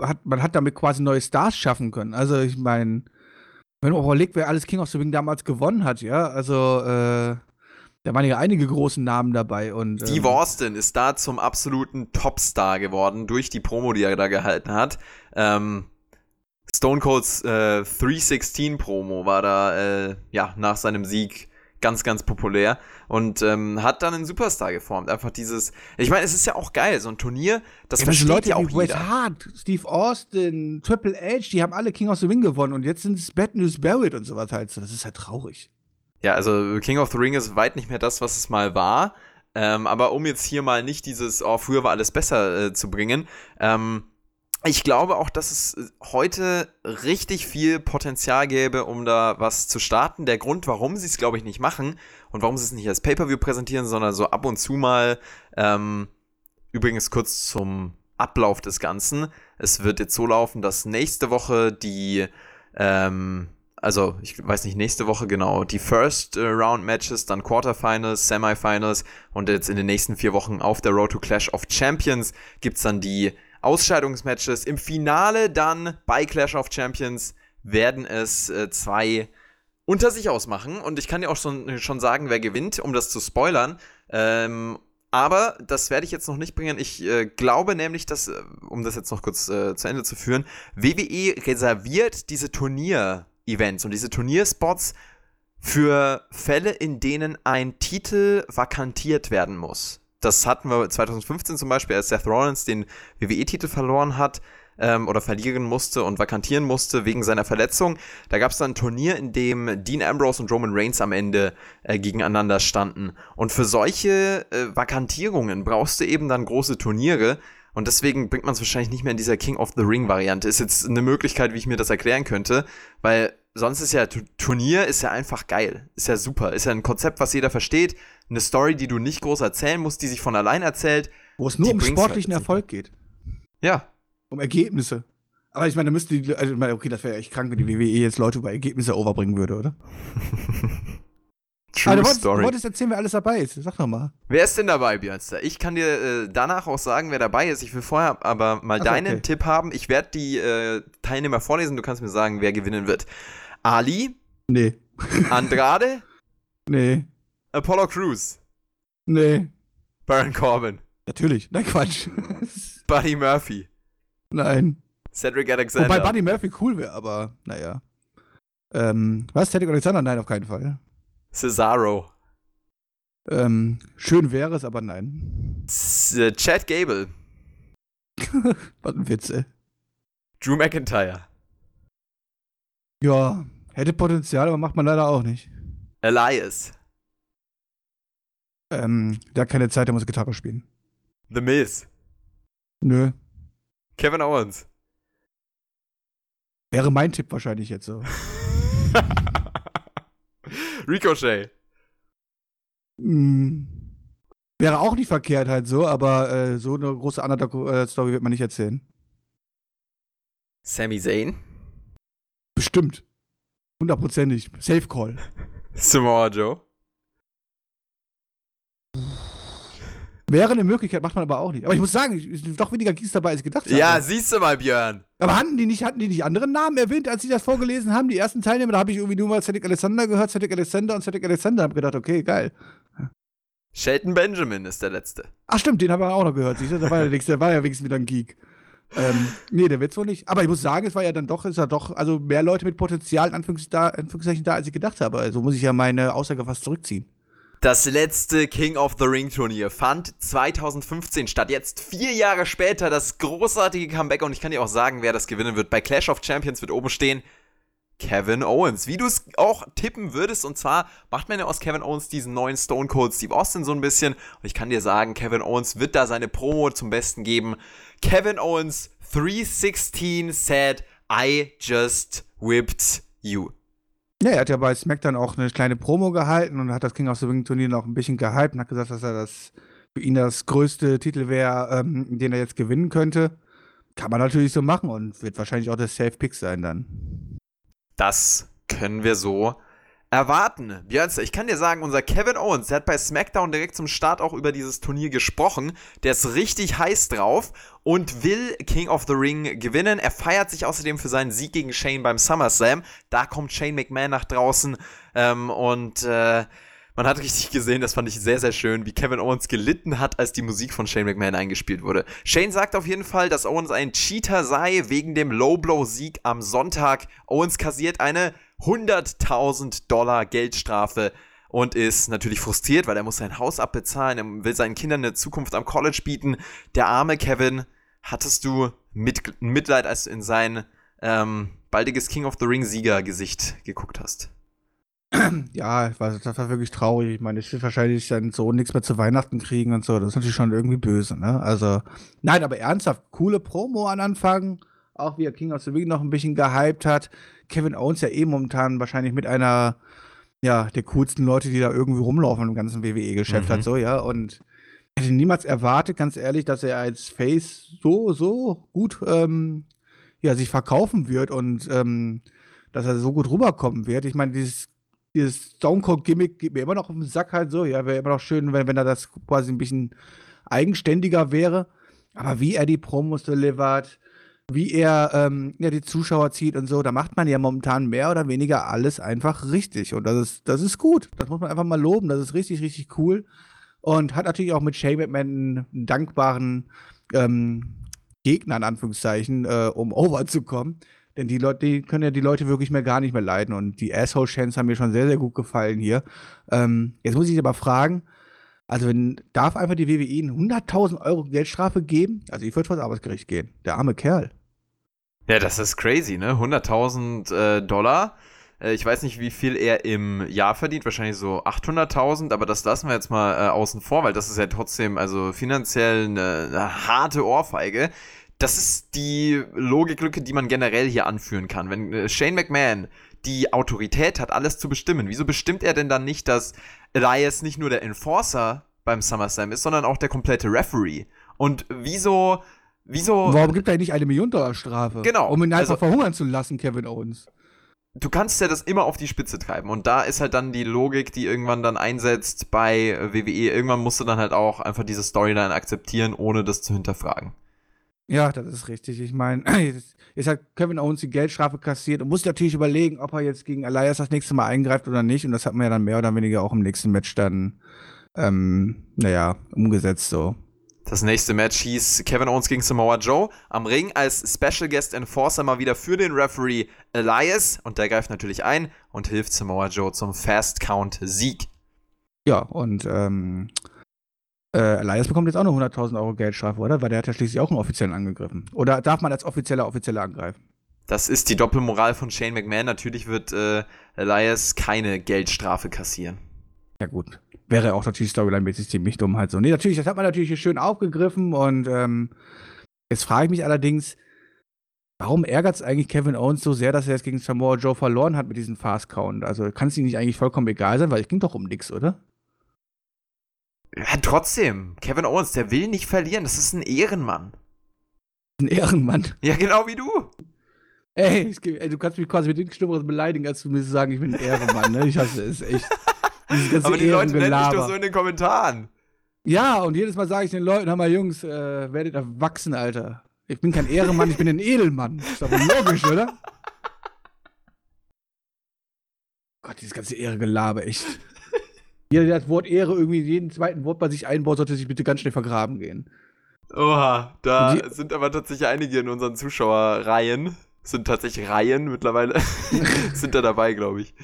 hat, man hat damit quasi neue Stars schaffen können. Also ich meine, wenn man überlegt, wer alles King of the Ring damals gewonnen hat, ja, also äh, da waren ja einige großen Namen dabei. Und, Steve ähm, Austin ist da zum absoluten Topstar geworden durch die Promo, die er da gehalten hat. Ähm, Stone Colds äh, 316 Promo war da äh, ja nach seinem Sieg ganz, ganz populär und ähm, hat dann einen Superstar geformt. Einfach dieses, ich meine, es ist ja auch geil, so ein Turnier, das ja, versteht Leute ja auch wie jeder. Hart, Steve Austin, Triple H, die haben alle King of the Ring gewonnen und jetzt sind es Bad News Barrett und sowas halt. Das ist halt traurig. Ja, also King of the Ring ist weit nicht mehr das, was es mal war. Ähm, aber um jetzt hier mal nicht dieses, oh, früher war alles besser äh, zu bringen, ähm, ich glaube auch, dass es äh, heute richtig viel Potenzial gäbe, um da was zu starten. Der Grund, warum sie es, glaube ich, nicht machen und warum sie es nicht als Pay-per-view präsentieren, sondern so ab und zu mal, ähm, übrigens kurz zum Ablauf des Ganzen. Es wird jetzt so laufen, dass nächste Woche die ähm, also ich weiß nicht, nächste Woche genau, die First äh, Round Matches, dann Quarterfinals, Semifinals und jetzt in den nächsten vier Wochen auf der Road to Clash of Champions gibt's dann die Ausscheidungsmatches. Im Finale dann bei Clash of Champions werden es äh, zwei unter sich ausmachen und ich kann dir auch schon, schon sagen, wer gewinnt, um das zu spoilern. Ähm, aber das werde ich jetzt noch nicht bringen. Ich äh, glaube nämlich, dass, äh, um das jetzt noch kurz äh, zu Ende zu führen, WWE reserviert diese Turnier- Events und diese Turnierspots für Fälle, in denen ein Titel vakantiert werden muss. Das hatten wir 2015 zum Beispiel, als Seth Rollins den WWE-Titel verloren hat ähm, oder verlieren musste und vakantieren musste wegen seiner Verletzung. Da gab es dann ein Turnier, in dem Dean Ambrose und Roman Reigns am Ende äh, gegeneinander standen. Und für solche äh, Vakantierungen brauchst du eben dann große Turniere. Und deswegen bringt man es wahrscheinlich nicht mehr in dieser King of the Ring Variante. Ist jetzt eine Möglichkeit, wie ich mir das erklären könnte, weil sonst ist ja Turnier ist ja einfach geil. Ist ja super. Ist ja ein Konzept, was jeder versteht. Eine Story, die du nicht groß erzählen musst, die sich von allein erzählt. Wo es nur um sportlichen halt Erfolg geht. Ja. Um Ergebnisse. Aber ich meine, da müssten die, also, okay, das wäre echt krank, wenn die WWE jetzt Leute über Ergebnisse overbringen würde, oder? True du wolltest, Story. Du wolltest erzählen, wer alles dabei ist. Sag doch mal. Wer ist denn dabei, Björnster? Ich kann dir äh, danach auch sagen, wer dabei ist. Ich will vorher aber mal Ach, deinen okay. Tipp haben. Ich werde die äh, Teilnehmer vorlesen. Du kannst mir sagen, wer gewinnen wird. Ali? Nee. Andrade? Nee. Apollo Crews? Nee. Baron Corbin? Natürlich. Nein, Quatsch. Buddy Murphy? Nein. Cedric Alexander? Wobei Buddy Murphy cool wäre, aber naja. Ähm, was? Cedric Alexander? Nein, auf keinen Fall. Cesaro? Ähm, schön wäre es, aber nein. Z Chad Gable? was ein Witz, ey. Drew McIntyre? Ja, hätte Potenzial, aber macht man leider auch nicht. Elias. Ähm, der hat keine Zeit, der muss Gitarre spielen. The Miz. Nö. Kevin Owens. Wäre mein Tipp wahrscheinlich jetzt so. Ricochet. Mm, wäre auch nicht verkehrt halt so, aber äh, so eine große Underdog-Story wird man nicht erzählen. Sami Zayn. Bestimmt. Hundertprozentig. Safe Call. Samoa Joe. Wäre eine Möglichkeit, macht man aber auch nicht. Aber ich muss sagen, es sind doch weniger Gies dabei, als ich gedacht habe. Ja, siehst du mal, Björn. Aber hatten die nicht, hatten die nicht andere Namen erwähnt, als sie das vorgelesen haben? Die ersten Teilnehmer, da habe ich irgendwie nur mal Cedric Alexander gehört, Cedric Alexander und Cedric Alexander. habe gedacht, okay, geil. Shelton Benjamin ist der letzte. Ach stimmt, den haben wir auch noch gehört. Siehst du? Der war ja, der war ja wenigstens wieder ein Geek. Ähm, nee, der wird so nicht. Aber ich muss sagen, es war ja dann doch, ist ja doch, also mehr Leute mit Potenzial in Anführungszeichen da, als ich gedacht habe. Also muss ich ja meine Aussage fast zurückziehen. Das letzte King of the Ring Turnier fand 2015 statt. Jetzt vier Jahre später das großartige Comeback und ich kann dir auch sagen, wer das gewinnen wird. Bei Clash of Champions wird oben stehen Kevin Owens. Wie du es auch tippen würdest. Und zwar macht man ja aus Kevin Owens diesen neuen Stone Cold Steve Austin so ein bisschen. Und ich kann dir sagen, Kevin Owens wird da seine Promo zum Besten geben. Kevin Owens 316 said, I just whipped you. Ja, er hat ja bei SmackDown auch eine kleine Promo gehalten und hat das King of the Ring Turnier noch ein bisschen gehypt und hat gesagt, dass er das für ihn das größte Titel wäre, ähm, den er jetzt gewinnen könnte. Kann man natürlich so machen und wird wahrscheinlich auch der Safe Pick sein dann. Das können wir so erwarten. Björnster, ich kann dir sagen, unser Kevin Owens, der hat bei SmackDown direkt zum Start auch über dieses Turnier gesprochen. Der ist richtig heiß drauf und will King of the Ring gewinnen. Er feiert sich außerdem für seinen Sieg gegen Shane beim SummerSlam. Da kommt Shane McMahon nach draußen ähm, und äh, man hat richtig gesehen, das fand ich sehr, sehr schön, wie Kevin Owens gelitten hat, als die Musik von Shane McMahon eingespielt wurde. Shane sagt auf jeden Fall, dass Owens ein Cheater sei wegen dem Low-Blow-Sieg am Sonntag. Owens kassiert eine 100.000 Dollar Geldstrafe und ist natürlich frustriert, weil er muss sein Haus abbezahlen, er will seinen Kindern eine Zukunft am College bieten. Der arme Kevin, hattest du mit, Mitleid, als du in sein ähm, baldiges King of the Ring Sieger-Gesicht geguckt hast? Ja, das war wirklich traurig. Ich meine, ich will wahrscheinlich seinen Sohn nichts mehr zu Weihnachten kriegen und so. Das ist natürlich schon irgendwie böse, ne? Also, nein, aber ernsthaft, coole Promo an Anfang. Auch wie er King of the Ring noch ein bisschen gehypt hat. Kevin Owens ja eh momentan wahrscheinlich mit einer, ja, der coolsten Leute, die da irgendwie rumlaufen im ganzen WWE-Geschäft mhm. hat, so, ja. Und ich hätte niemals erwartet, ganz ehrlich, dass er als Face so, so gut, ähm, ja, sich verkaufen wird und, ähm, dass er so gut rüberkommen wird. Ich meine, dieses, dieses Stone Cold Gimmick geht mir immer noch auf den Sack halt so. Ja, wäre immer noch schön, wenn, wenn er das quasi ein bisschen eigenständiger wäre. Aber wie er die Promos delivert, wie er ähm, ja, die Zuschauer zieht und so, da macht man ja momentan mehr oder weniger alles einfach richtig. Und das ist, das ist gut. Das muss man einfach mal loben. Das ist richtig, richtig cool. Und hat natürlich auch mit Shane McMahon einen dankbaren ähm, Gegner, in Anführungszeichen, äh, um over zu kommen. Denn die Leute, die können ja die Leute wirklich mehr gar nicht mehr leiden. Und die Asshole-Chants haben mir schon sehr, sehr gut gefallen hier. Ähm, jetzt muss ich aber fragen, also wenn, darf einfach die WWE 100.000 Euro Geldstrafe geben? Also ich würde vor das Arbeitsgericht gehen. Der arme Kerl. Ja, das ist crazy, ne? 100.000 äh, Dollar. Äh, ich weiß nicht, wie viel er im Jahr verdient. Wahrscheinlich so 800.000, aber das lassen wir jetzt mal äh, außen vor, weil das ist ja trotzdem also finanziell eine, eine harte Ohrfeige. Das ist die Logiklücke, die man generell hier anführen kann. Wenn äh, Shane McMahon die Autorität hat, alles zu bestimmen, wieso bestimmt er denn dann nicht, dass Elias nicht nur der Enforcer beim SummerSlam ist, sondern auch der komplette Referee? Und wieso Wieso? Warum gibt er nicht eine Million Dollar Strafe? Genau. Um ihn einfach also, verhungern zu lassen, Kevin Owens. Du kannst ja das immer auf die Spitze treiben. Und da ist halt dann die Logik, die irgendwann dann einsetzt bei WWE. Irgendwann musst du dann halt auch einfach diese Storyline akzeptieren, ohne das zu hinterfragen. Ja, das ist richtig. Ich meine, jetzt hat Kevin Owens die Geldstrafe kassiert und muss natürlich überlegen, ob er jetzt gegen Elias das nächste Mal eingreift oder nicht. Und das hat man ja dann mehr oder weniger auch im nächsten Match dann, ähm, naja, umgesetzt so. Das nächste Match hieß Kevin Owens gegen Samoa Joe. Am Ring als Special Guest Enforcer mal wieder für den Referee Elias. Und der greift natürlich ein und hilft Samoa Joe zum Fast Count Sieg. Ja, und ähm, äh, Elias bekommt jetzt auch noch 100.000 Euro Geldstrafe, oder? Weil der hat ja schließlich auch einen Offiziellen angegriffen. Oder darf man als offizieller Offizieller angreifen? Das ist die Doppelmoral von Shane McMahon. Natürlich wird äh, Elias keine Geldstrafe kassieren. Ja, gut wäre auch natürlich storyline-mäßig ziemlich dumm halt so. Nee, natürlich, das hat man natürlich hier schön aufgegriffen und ähm, jetzt frage ich mich allerdings, warum ärgert es eigentlich Kevin Owens so sehr, dass er jetzt gegen Samoa Joe verloren hat mit diesem Fast Count? Also kann es ihm nicht eigentlich vollkommen egal sein, weil es ging doch um nichts, oder? Ja, trotzdem. Kevin Owens, der will nicht verlieren. Das ist ein Ehrenmann. Ein Ehrenmann? Ja, genau wie du. Ey, ey du kannst mich quasi mit nichts Schlimmeres beleidigen, als du mir zu sagen, ich bin ein Ehrenmann. Ne? Ich hasse es echt. Aber die Leute nennen mich doch so in den Kommentaren. Ja, und jedes Mal sage ich den Leuten, hör mal, Jungs, äh, werdet erwachsen, Alter. Ich bin kein Ehrenmann, ich bin ein Edelmann. Ist doch logisch, oder? Gott, dieses ganze Ehregelaber, echt. Jeder, der das Wort Ehre irgendwie jeden zweiten Wort bei sich einbaut, sollte sich bitte ganz schnell vergraben gehen. Oha, da die, sind aber tatsächlich einige in unseren Zuschauerreihen, sind tatsächlich Reihen mittlerweile, sind da dabei, glaube ich.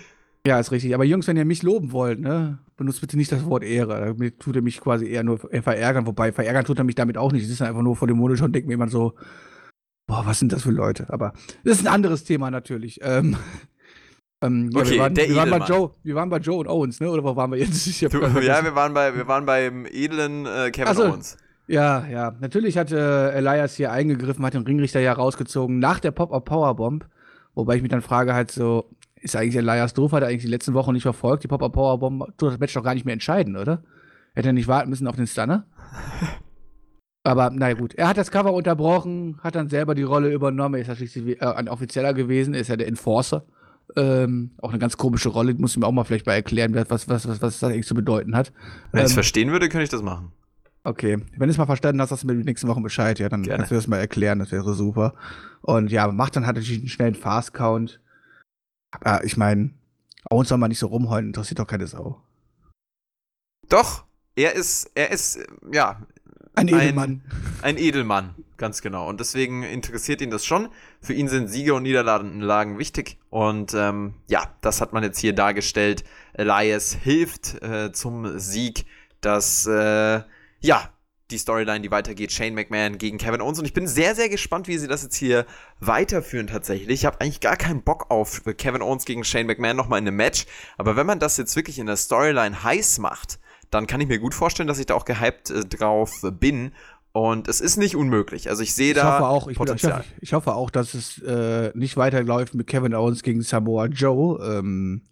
Ja, ist richtig. Aber Jungs, wenn ihr mich loben wollt, ne, benutzt bitte nicht das Wort Ehre. Damit tut er mich quasi eher nur verärgern. Wobei, verärgern tut er mich damit auch nicht. Es ist einfach nur vor dem Monitor und denkt mir immer so, boah, was sind das für Leute? Aber das ist ein anderes Thema natürlich. Ähm, ähm, ja, okay, wir, waren, wir waren, bei Joe, wir waren bei Joe und Owens, ne? Oder wo waren wir jetzt? Du, ja, wir waren, bei, wir waren beim edlen äh, Kevin so, Owens. Ja, ja. Natürlich hat äh, Elias hier eingegriffen, hat den Ringrichter ja rausgezogen nach der Pop-Up Powerbomb. Wobei ich mich dann frage halt so, ist eigentlich Elias doof, hat er eigentlich die letzten Wochen nicht verfolgt. Die Pop-Up Powerbomb tut das Match doch gar nicht mehr entscheiden, oder? Hätte er nicht warten müssen auf den Stunner? Aber naja gut, er hat das Cover unterbrochen, hat dann selber die Rolle übernommen, er ist natürlich äh, ein Offizieller gewesen, ist ja der Enforcer. Ähm, auch eine ganz komische Rolle, muss ich mir auch mal vielleicht mal erklären, was, was, was, was das eigentlich zu bedeuten hat. Wenn ähm, ich es verstehen würde, könnte ich das machen. Okay, wenn du es mal verstanden hast, sagst du mir die nächsten Wochen Bescheid, ja, dann Gerne. kannst du das mal erklären, das wäre super. Und ja, macht dann halt natürlich einen schnellen Fast-Count. Aber ich meine, uns soll man nicht so rumheulen, interessiert doch keine Sau. Doch, er ist, er ist, ja. Ein Edelmann. Ein, ein Edelmann, ganz genau. Und deswegen interessiert ihn das schon. Für ihn sind Siege und Niederlagen wichtig. Und ähm, ja, das hat man jetzt hier dargestellt. Elias hilft äh, zum Sieg. Das, äh, ja, die Storyline, die weitergeht, Shane McMahon gegen Kevin Owens. Und ich bin sehr, sehr gespannt, wie sie das jetzt hier weiterführen tatsächlich. Ich habe eigentlich gar keinen Bock auf Kevin Owens gegen Shane McMahon nochmal in einem Match. Aber wenn man das jetzt wirklich in der Storyline heiß macht, dann kann ich mir gut vorstellen, dass ich da auch gehypt äh, drauf bin. Und es ist nicht unmöglich. Also ich sehe da hoffe auch, ich, Potenzial. Ich, ich, hoffe auch, dass es äh, nicht weiterläuft mit Kevin Owens gegen Samoa Joe. Ähm,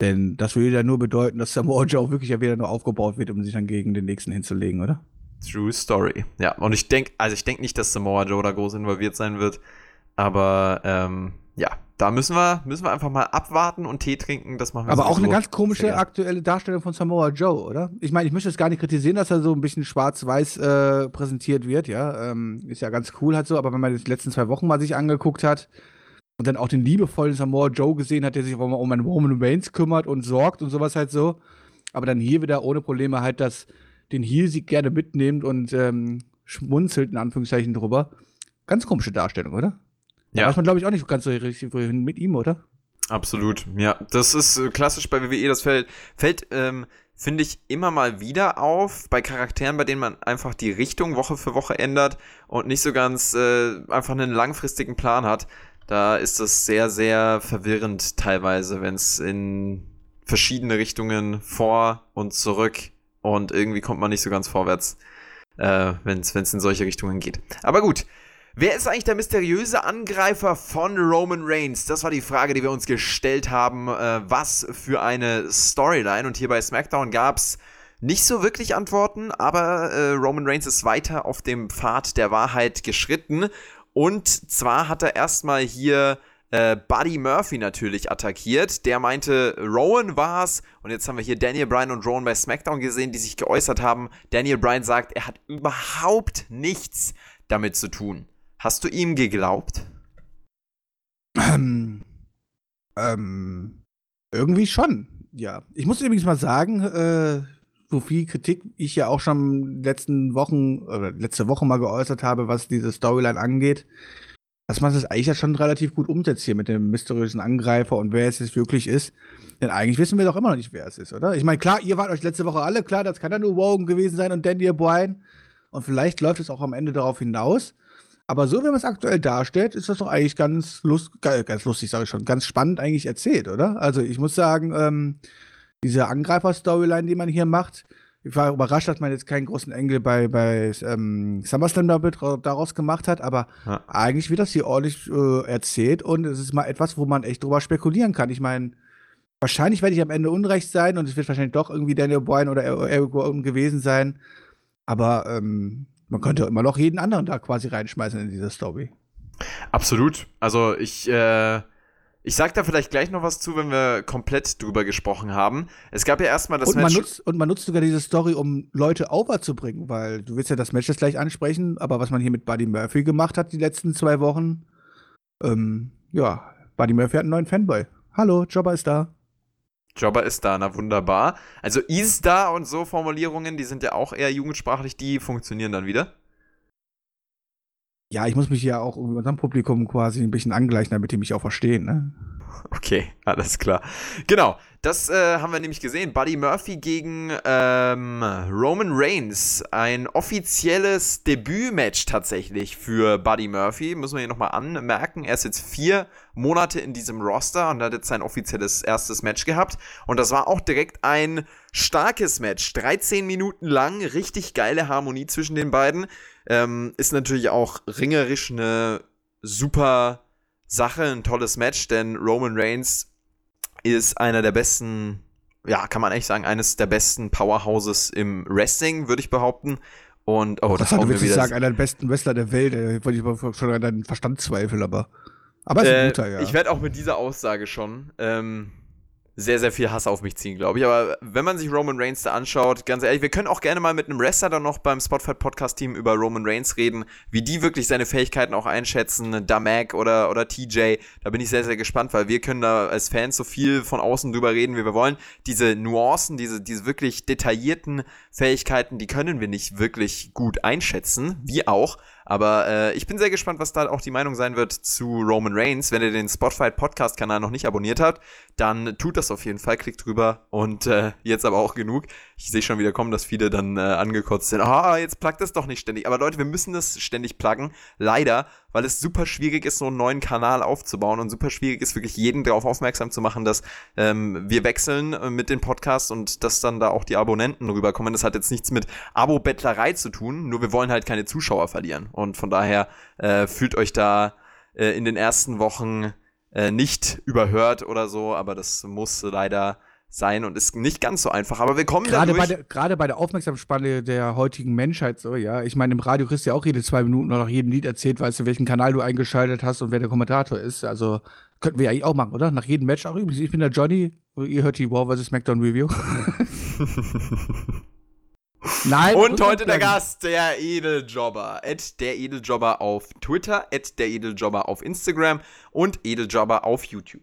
denn das würde ja nur bedeuten, dass Samoa Joe wirklich ja wieder nur aufgebaut wird, um sich dann gegen den nächsten hinzulegen, oder? True Story. Ja, und ich denke, also ich denke nicht, dass Samoa Joe da groß involviert sein wird. Aber ähm, ja, da müssen wir, müssen wir einfach mal abwarten und Tee trinken. Das machen wir Aber auch eine ganz komische aktuelle Darstellung von Samoa Joe, oder? Ich meine, ich möchte es gar nicht kritisieren, dass er so ein bisschen schwarz-weiß äh, präsentiert wird, ja. Ähm, ist ja ganz cool halt so, aber wenn man die letzten zwei Wochen mal sich angeguckt hat und dann auch den liebevollen Samoa Joe gesehen hat, der sich um, um einen Roman Reigns kümmert und sorgt und sowas halt so. Aber dann hier wieder ohne Probleme halt das, den Heel-Sieg gerne mitnimmt und ähm, schmunzelt in Anführungszeichen drüber. Ganz komische Darstellung, oder? Ja. Da weiß man, glaube ich, auch nicht ganz so richtig wohin mit ihm, oder? Absolut, ja. Das ist äh, klassisch bei WWE, das fällt, fällt ähm, finde ich, immer mal wieder auf bei Charakteren, bei denen man einfach die Richtung Woche für Woche ändert und nicht so ganz äh, einfach einen langfristigen Plan hat. Da ist das sehr, sehr verwirrend teilweise, wenn es in verschiedene Richtungen vor und zurück und irgendwie kommt man nicht so ganz vorwärts, äh, wenn es in solche Richtungen geht. Aber gut, Wer ist eigentlich der mysteriöse Angreifer von Roman Reigns? Das war die Frage, die wir uns gestellt haben. Äh, was für eine Storyline. Und hier bei SmackDown gab es nicht so wirklich Antworten, aber äh, Roman Reigns ist weiter auf dem Pfad der Wahrheit geschritten. Und zwar hat er erstmal hier äh, Buddy Murphy natürlich attackiert. Der meinte, Rowan war's. Und jetzt haben wir hier Daniel Bryan und Rowan bei SmackDown gesehen, die sich geäußert haben. Daniel Bryan sagt, er hat überhaupt nichts damit zu tun. Hast du ihm geglaubt? Ähm, ähm, irgendwie schon, ja. Ich muss übrigens mal sagen, äh, so viel Kritik ich ja auch schon letzten Wochen oder letzte Woche mal geäußert habe, was diese Storyline angeht, dass man das eigentlich ja schon relativ gut umsetzt hier mit dem mysteriösen Angreifer und wer es jetzt wirklich ist. Denn eigentlich wissen wir doch immer noch nicht, wer es ist, oder? Ich meine, klar, ihr wart euch letzte Woche alle klar, das kann ja nur Wogan gewesen sein und Daniel Bryan. Und vielleicht läuft es auch am Ende darauf hinaus. Aber so, wie man es aktuell darstellt, ist das doch eigentlich ganz, lust, ganz lustig, sage ich schon, ganz spannend eigentlich erzählt, oder? Also ich muss sagen, ähm, diese Angreifer-Storyline, die man hier macht, ich war überrascht, dass man jetzt keinen großen Engel bei, bei ähm, SummerSlam daraus gemacht hat, aber ja. eigentlich wird das hier ordentlich äh, erzählt und es ist mal etwas, wo man echt drüber spekulieren kann. Ich meine, wahrscheinlich werde ich am Ende unrecht sein und es wird wahrscheinlich doch irgendwie Daniel Bryan oder Eric gewesen sein, aber ähm, man könnte immer noch jeden anderen da quasi reinschmeißen in diese Story. Absolut. Also ich, äh, ich sag da vielleicht gleich noch was zu, wenn wir komplett drüber gesprochen haben. Es gab ja erstmal das und Match. Man nutzt, und man nutzt sogar diese Story, um Leute overzubringen, weil du willst ja das Match jetzt gleich ansprechen, aber was man hier mit Buddy Murphy gemacht hat die letzten zwei Wochen, ähm, ja, Buddy Murphy hat einen neuen Fanboy. Hallo, Jobber ist da. Jobber ist da, na wunderbar. Also ist da und so Formulierungen, die sind ja auch eher jugendsprachlich, die funktionieren dann wieder. Ja, ich muss mich ja auch mit unserem Publikum quasi ein bisschen angleichen, damit die mich auch verstehen, ne? Okay, alles klar. Genau, das äh, haben wir nämlich gesehen. Buddy Murphy gegen ähm, Roman Reigns. Ein offizielles Debütmatch tatsächlich für Buddy Murphy. Müssen wir hier nochmal anmerken. Er ist jetzt vier Monate in diesem Roster und hat jetzt sein offizielles erstes Match gehabt. Und das war auch direkt ein starkes Match. 13 Minuten lang. Richtig geile Harmonie zwischen den beiden. Ähm, ist natürlich auch ringerisch eine super Sache, ein tolles Match, denn Roman Reigns ist einer der besten ja, kann man echt sagen, eines der besten Powerhouses im Wrestling, würde ich behaupten. Und, oh, das, das du willst sagen, einer der besten Wrestler der Welt, äh, wollte ich schon an deinen Verstand zweifeln, aber. Aber ist ein äh, guter, ja. Ich werde auch mit dieser Aussage schon ähm, sehr, sehr viel Hass auf mich ziehen, glaube ich. Aber wenn man sich Roman Reigns da anschaut, ganz ehrlich, wir können auch gerne mal mit einem Wrestler dann noch beim Spotfight Podcast Team über Roman Reigns reden, wie die wirklich seine Fähigkeiten auch einschätzen, Damek oder, oder TJ. Da bin ich sehr, sehr gespannt, weil wir können da als Fans so viel von außen drüber reden, wie wir wollen. Diese Nuancen, diese, diese wirklich detaillierten Fähigkeiten, die können wir nicht wirklich gut einschätzen, wie auch. Aber äh, ich bin sehr gespannt, was da auch die Meinung sein wird zu Roman Reigns. Wenn ihr den Spotify Podcast Kanal noch nicht abonniert habt, dann tut das auf jeden Fall, klickt drüber und äh, jetzt aber auch genug. Ich sehe schon wieder kommen, dass viele dann äh, angekotzt sind. Ah, jetzt plagt das doch nicht ständig. Aber Leute, wir müssen das ständig pluggen. Leider, weil es super schwierig ist, so einen neuen Kanal aufzubauen und super schwierig ist, wirklich jeden darauf aufmerksam zu machen, dass ähm, wir wechseln äh, mit den Podcasts und dass dann da auch die Abonnenten rüberkommen. Das hat jetzt nichts mit Abo-Bettlerei zu tun, nur wir wollen halt keine Zuschauer verlieren. Und von daher äh, fühlt euch da äh, in den ersten Wochen äh, nicht überhört oder so, aber das muss leider sein und ist nicht ganz so einfach. Aber wir kommen gerade bei der, gerade bei der Aufmerksamkeitsspanne der heutigen Menschheit so, ja. Ich meine, im Radio kriegst du ja auch jede zwei Minuten noch nach jedem Lied erzählt, weißt du, welchen Kanal du eingeschaltet hast und wer der Kommentator ist. Also könnten wir eigentlich auch machen, oder? Nach jedem Match auch übrigens. Ich bin der Johnny, ihr hört die War vs. SmackDown Review. Nein. Und heute der Gast, der Edeljobber. Ed der Edeljobber auf Twitter, Ed der Edeljobber auf Instagram und Edeljobber auf YouTube.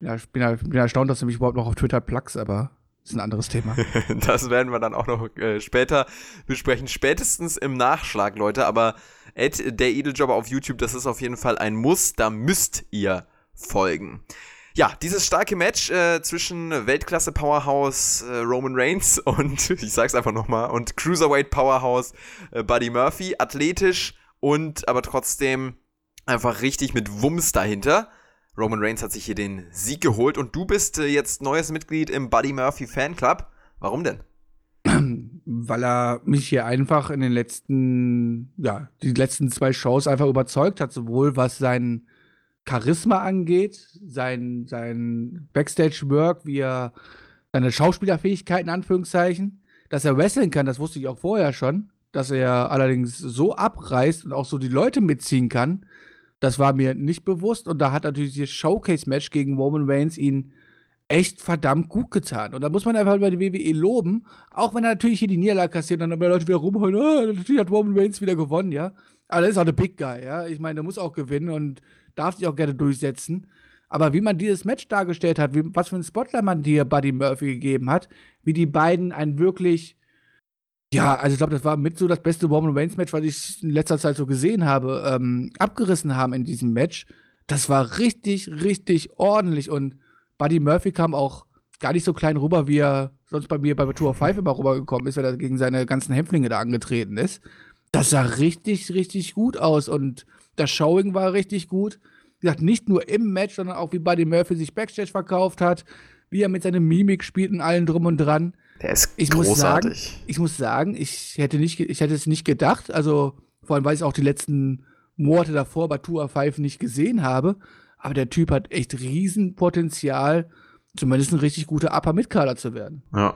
Ja, ich bin, bin erstaunt, dass du mich überhaupt noch auf Twitter pluggst, aber ist ein anderes Thema. das werden wir dann auch noch äh, später besprechen. Spätestens im Nachschlag, Leute. Aber Ed, der Edeljobber auf YouTube, das ist auf jeden Fall ein Muss. Da müsst ihr folgen. Ja, dieses starke Match äh, zwischen Weltklasse-Powerhouse äh, Roman Reigns und, ich sag's einfach nochmal, und Cruiserweight-Powerhouse äh, Buddy Murphy. Athletisch und aber trotzdem einfach richtig mit Wumms dahinter. Roman Reigns hat sich hier den Sieg geholt und du bist äh, jetzt neues Mitglied im Buddy Murphy Fanclub. Warum denn? Weil er mich hier einfach in den letzten, ja, die letzten zwei Shows einfach überzeugt hat, sowohl was sein Charisma angeht, sein, sein Backstage-Work, wie er seine Schauspielerfähigkeiten, Anführungszeichen, dass er wrestlen kann, das wusste ich auch vorher schon, dass er allerdings so abreißt und auch so die Leute mitziehen kann, das war mir nicht bewusst und da hat natürlich dieses Showcase-Match gegen Roman Reigns ihn echt verdammt gut getan. Und da muss man einfach über die WWE loben, auch wenn er natürlich hier die Niederlage kassiert und dann aber Leute wieder rumheulen, oh, natürlich hat Roman Reigns wieder gewonnen, ja. Aber das ist auch der Big Guy, ja. Ich meine, der muss auch gewinnen und darf sich auch gerne durchsetzen. Aber wie man dieses Match dargestellt hat, wie, was für ein Spotlight man dir Buddy Murphy gegeben hat, wie die beiden ein wirklich ja, also ich glaube, das war mit so das beste Roman Reigns Match, was ich in letzter Zeit so gesehen habe, ähm, abgerissen haben in diesem Match. Das war richtig, richtig ordentlich und Buddy Murphy kam auch gar nicht so klein rüber, wie er sonst bei mir bei Tour of Five immer rübergekommen ist, weil er gegen seine ganzen Hämpflinge da angetreten ist. Das sah richtig, richtig gut aus und das Showing war richtig gut. Wie gesagt, nicht nur im Match, sondern auch wie Buddy Murphy sich Backstage verkauft hat, wie er mit seiner Mimik spielt und allen drum und dran. Der ist ich großartig. Muss sagen, ich muss sagen, ich hätte, nicht, ich hätte es nicht gedacht, also vor allem, weil ich auch die letzten Monate davor bei Tour 5 nicht gesehen habe, aber der Typ hat echt Riesenpotenzial, zumindest ein richtig guter Upper-Mid-Kader zu werden. Ja.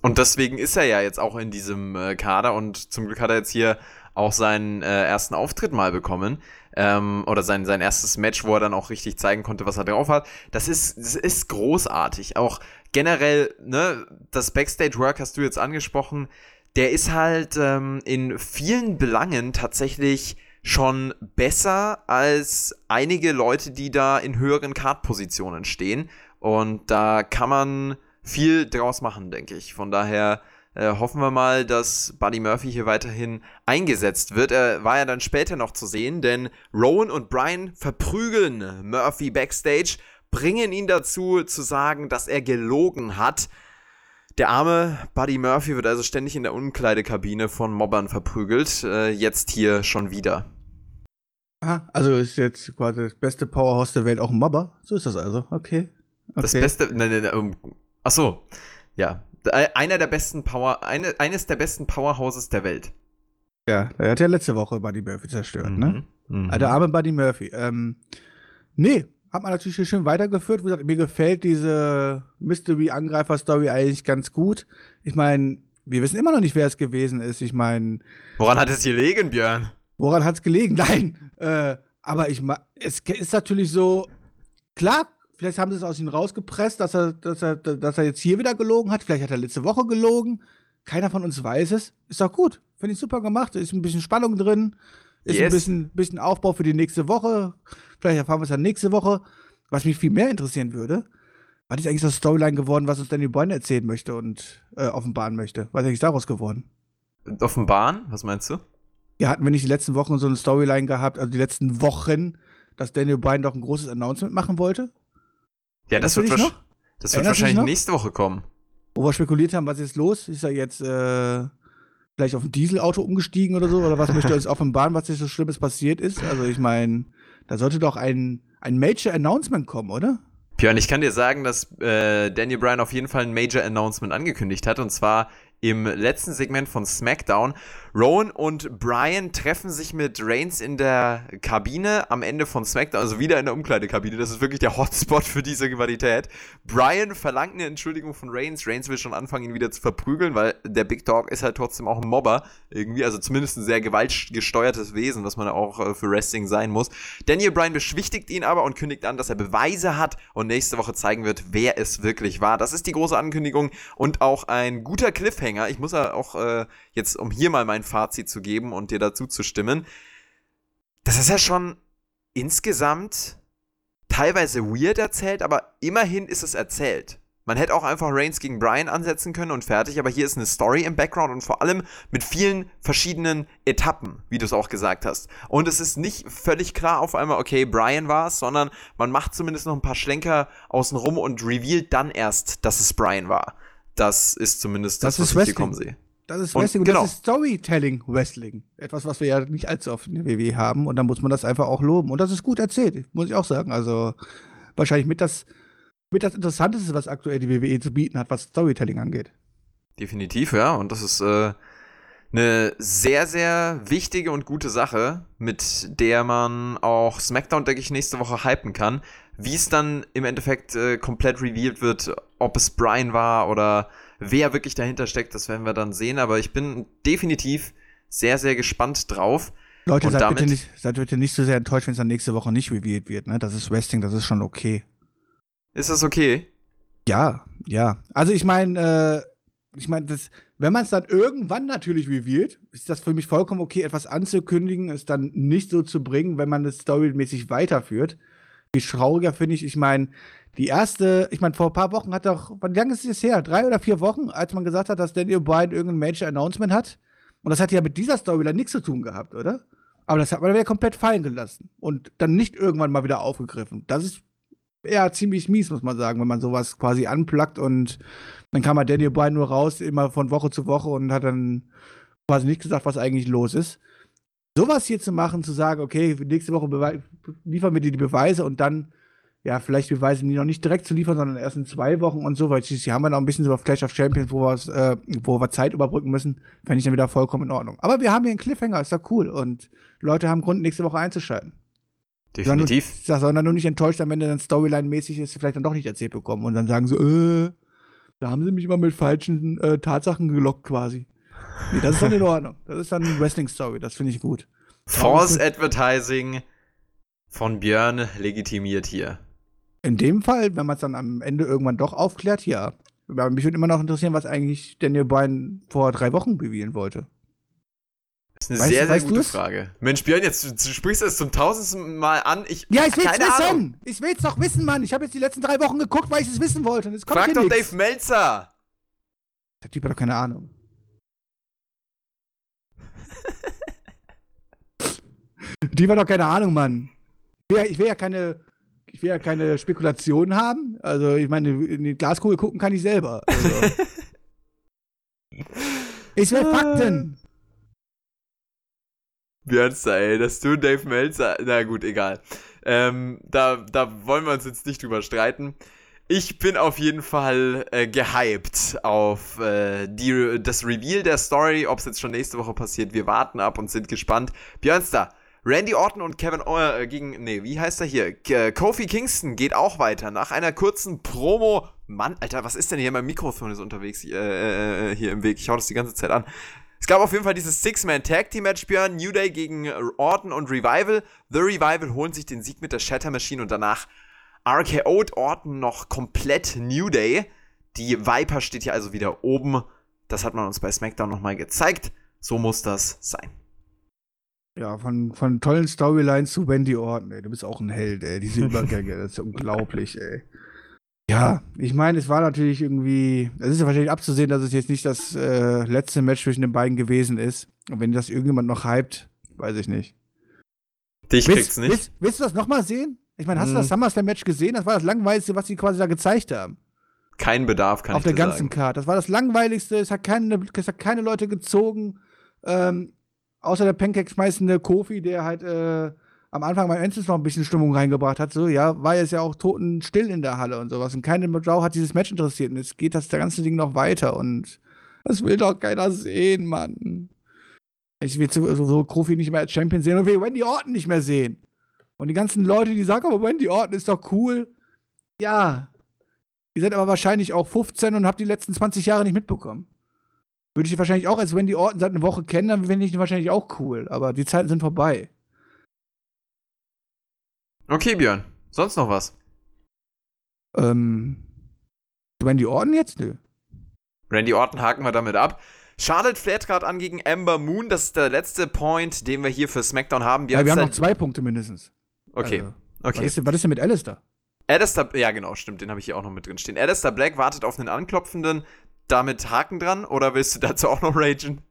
Und deswegen ist er ja jetzt auch in diesem äh, Kader und zum Glück hat er jetzt hier auch seinen äh, ersten Auftritt mal bekommen. Ähm, oder sein, sein erstes Match, wo er dann auch richtig zeigen konnte, was er drauf hat. Das ist, das ist großartig. Auch generell, ne, das Backstage-Work hast du jetzt angesprochen. Der ist halt ähm, in vielen Belangen tatsächlich schon besser als einige Leute, die da in höheren Card-Positionen stehen. Und da kann man viel draus machen, denke ich. Von daher äh, hoffen wir mal, dass Buddy Murphy hier weiterhin eingesetzt wird. Er war ja dann später noch zu sehen, denn Rowan und Brian verprügeln Murphy backstage, bringen ihn dazu zu sagen, dass er gelogen hat. Der arme Buddy Murphy wird also ständig in der Umkleidekabine von Mobbern verprügelt. Äh, jetzt hier schon wieder. Aha, also ist jetzt quasi das beste Powerhouse der Welt auch ein Mobber? So ist das also, okay. okay. Das beste, nein, nein, nein, um, ach so, ja, einer der besten Power, eine, eines der besten Powerhouses der Welt. Ja, er hat ja letzte Woche Buddy Murphy zerstört, ne? mhm. ne? Mhm. Also, der arme Buddy Murphy. Ähm, nee, hat man natürlich schön weitergeführt. Wie gesagt, mir gefällt diese Mystery-Angreifer-Story eigentlich ganz gut. Ich meine, wir wissen immer noch nicht, wer es gewesen ist. Ich meine. Woran hat es gelegen, Björn? Woran hat es gelegen? Nein. Äh, aber ich es ist natürlich so, klar, vielleicht haben sie es aus ihm rausgepresst, dass er, dass, er, dass er jetzt hier wieder gelogen hat. Vielleicht hat er letzte Woche gelogen. Keiner von uns weiß es. Ist doch gut. Finde ich super gemacht. Ist ein bisschen Spannung drin. Ist yes. ein bisschen, bisschen Aufbau für die nächste Woche. Vielleicht erfahren wir es dann nächste Woche. Was mich viel mehr interessieren würde, was ist eigentlich das Storyline geworden, was uns Danny Boyne erzählen möchte und äh, offenbaren möchte? Was ist eigentlich daraus geworden? Offenbaren? Was meinst du? Ja, hatten wir nicht die letzten Wochen so eine Storyline gehabt, also die letzten Wochen, dass Daniel Bryan doch ein großes Announcement machen wollte? Ja, das, wird, das wird wahrscheinlich nächste Woche kommen. Wo wir spekuliert haben, was ist los? Ist er jetzt äh, vielleicht auf ein Dieselauto umgestiegen oder so? Oder was möchte uns offenbaren, was nicht so Schlimmes passiert ist? Also ich meine, da sollte doch ein, ein Major Announcement kommen, oder? Björn, ich kann dir sagen, dass äh, Daniel Bryan auf jeden Fall ein Major Announcement angekündigt hat. Und zwar im letzten Segment von SmackDown. Rowan und Brian treffen sich mit Reigns in der Kabine am Ende von SmackDown, also wieder in der Umkleidekabine. Das ist wirklich der Hotspot für diese Rivalität. Brian verlangt eine Entschuldigung von Reigns. Reigns will schon anfangen, ihn wieder zu verprügeln, weil der Big Dog ist halt trotzdem auch ein Mobber. Irgendwie, also zumindest ein sehr gewaltgesteuertes Wesen, was man auch äh, für Wrestling sein muss. Daniel Bryan beschwichtigt ihn aber und kündigt an, dass er Beweise hat und nächste Woche zeigen wird, wer es wirklich war. Das ist die große Ankündigung und auch ein guter Cliffhanger. Ich muss ja auch äh, jetzt, um hier mal mein Fazit zu geben und dir dazu zu stimmen, das ist ja schon insgesamt teilweise weird erzählt, aber immerhin ist es erzählt. Man hätte auch einfach Reigns gegen Brian ansetzen können und fertig, aber hier ist eine Story im Background und vor allem mit vielen verschiedenen Etappen, wie du es auch gesagt hast. Und es ist nicht völlig klar auf einmal, okay, Brian war es, sondern man macht zumindest noch ein paar Schlenker außenrum und revealt dann erst, dass es Brian war. Das ist zumindest das, das was ich hier kommen sehe. Das ist Wrestling und, genau. das ist Storytelling Wrestling. Etwas, was wir ja nicht allzu oft in der WWE haben und dann muss man das einfach auch loben. Und das ist gut erzählt, muss ich auch sagen. Also wahrscheinlich mit das, mit das Interessanteste, was aktuell die WWE zu bieten hat, was Storytelling angeht. Definitiv, ja. Und das ist äh, eine sehr, sehr wichtige und gute Sache, mit der man auch SmackDown, denke ich, nächste Woche hypen kann. Wie es dann im Endeffekt äh, komplett revealed wird, ob es Brian war oder wer wirklich dahinter steckt, das werden wir dann sehen. Aber ich bin definitiv sehr, sehr gespannt drauf. Leute, seid, bitte nicht, seid bitte nicht so sehr enttäuscht, wenn es dann nächste Woche nicht revealed wird. Ne? Das ist Wrestling, das ist schon okay. Ist das okay? Ja, ja. Also ich meine, äh, ich meine, wenn man es dann irgendwann natürlich revealed, ist das für mich vollkommen okay, etwas anzukündigen, es dann nicht so zu bringen, wenn man es storymäßig weiterführt. Wie trauriger finde ich, ich meine, die erste, ich meine, vor ein paar Wochen hat doch, wie lange ist es her? Drei oder vier Wochen, als man gesagt hat, dass Daniel Bryan irgendein Major Announcement hat. Und das hat ja mit dieser Storyline nichts zu tun gehabt, oder? Aber das hat man ja komplett fallen gelassen und dann nicht irgendwann mal wieder aufgegriffen. Das ist eher ziemlich mies, muss man sagen, wenn man sowas quasi anplagt und dann kam halt Daniel Bryan nur raus, immer von Woche zu Woche und hat dann quasi nicht gesagt, was eigentlich los ist sowas hier zu machen, zu sagen, okay, nächste Woche liefern wir dir die Beweise und dann, ja, vielleicht Beweise die noch nicht direkt zu liefern, sondern erst in zwei Wochen und so, weil sie haben wir noch ein bisschen so auf Clash of Champions, wo, äh, wo wir Zeit überbrücken müssen, fände ich dann wieder vollkommen in Ordnung. Aber wir haben hier einen Cliffhanger, ist doch cool und Leute haben Grund, nächste Woche einzuschalten. Definitiv. Sondern, sondern nur nicht enttäuscht sein, wenn dann Storyline-mäßig ist, vielleicht dann doch nicht erzählt bekommen und dann sagen so, äh, da haben sie mich immer mit falschen äh, Tatsachen gelockt quasi. Nee, das ist dann in Ordnung. Das ist dann eine Wrestling-Story, das finde ich gut. False Advertising von Björn legitimiert hier. In dem Fall, wenn man es dann am Ende irgendwann doch aufklärt, ja. Aber mich würde immer noch interessieren, was eigentlich Daniel Bryan vor drei Wochen bewiesen wollte. Das ist eine weißt, sehr, sehr gute? Frage. Mensch, Björn, jetzt du sprichst es zum tausendsten Mal an. Ich, ja, ich will's wissen. Ahnung. Ich will's doch wissen, Mann. Ich habe jetzt die letzten drei Wochen geguckt, weil ich es wissen wollte. Frag doch nix. Dave Meltzer. Der Typ hat doch keine Ahnung. Die war doch keine Ahnung, Mann. Ich will, ich will ja keine, ich will ja keine Spekulationen haben. Also, ich meine, in die Glaskugel gucken kann ich selber. Also. ich will Fakten. Björnster, ey, dass du Dave Meltzer. Na gut, egal. Ähm, da, da wollen wir uns jetzt nicht drüber streiten. Ich bin auf jeden Fall äh, gehypt auf äh, die, das Reveal der Story, ob es jetzt schon nächste Woche passiert. Wir warten ab und sind gespannt. Björnster, Randy Orton und Kevin äh, gegen, nee, wie heißt er hier? K Kofi Kingston geht auch weiter. Nach einer kurzen Promo. Mann, Alter, was ist denn hier? Mein Mikrofon ist unterwegs äh, äh, hier im Weg. Ich hau das die ganze Zeit an. Es gab auf jeden Fall dieses Six-Man-Tag-Team-Match, Björn. New Day gegen Orton und Revival. The Revival holen sich den Sieg mit der Shatter Machine und danach RKO Orton noch komplett New Day. Die Viper steht hier also wieder oben. Das hat man uns bei SmackDown nochmal gezeigt. So muss das sein. Ja, von, von tollen Storylines zu Wendy Orton, ey. Du bist auch ein Held, ey. Diese Übergänge, das ist unglaublich, ey. Ja, ich meine, es war natürlich irgendwie, es ist ja wahrscheinlich abzusehen, dass es jetzt nicht das äh, letzte Match zwischen den beiden gewesen ist. Und wenn das irgendjemand noch hypt, weiß ich nicht. Dich willst, kriegt's nicht. Willst, willst du das nochmal sehen? Ich meine, hast hm. du das mhm. SummerSlam-Match gesehen? Das war das langweiligste, was sie quasi da gezeigt haben. Kein Bedarf, kann Auf ich der ganzen. Card. Das war das langweiligste, es hat keine, es hat keine Leute gezogen. Ähm, außer der Pancake-schmeißende Kofi, der halt äh, am Anfang beim Endes noch ein bisschen Stimmung reingebracht hat. So, ja, war jetzt ja auch totenstill in der Halle und sowas. Und keine Sau hat dieses Match interessiert. Und jetzt geht das ganze Ding noch weiter. Und das will doch keiner sehen, Mann. Ich will so, so Kofi nicht mehr als Champion sehen und will Wendy Orton nicht mehr sehen. Und die ganzen Leute, die sagen, aber Wendy Orton ist doch cool. Ja. Ihr seid aber wahrscheinlich auch 15 und habt die letzten 20 Jahre nicht mitbekommen. Würde ich wahrscheinlich auch als Wendy Orton seit einer Woche kennen, dann finde ich die wahrscheinlich auch cool. Aber die Zeiten sind vorbei. Okay, Björn. Sonst noch was? Ähm. Randy Orton jetzt? Nö. Randy Orton haken wir damit ab. Charlotte fährt gerade an gegen Amber Moon. Das ist der letzte Point, den wir hier für SmackDown haben. Wir, ja, wir haben noch zwei Punkte mindestens. Okay. Also, okay. Was ist, was ist denn mit Alistair? Alistair, ja genau, stimmt, den habe ich hier auch noch mit drin stehen. Alistair Black wartet auf einen Anklopfenden, damit Haken dran, oder willst du dazu auch noch ragen?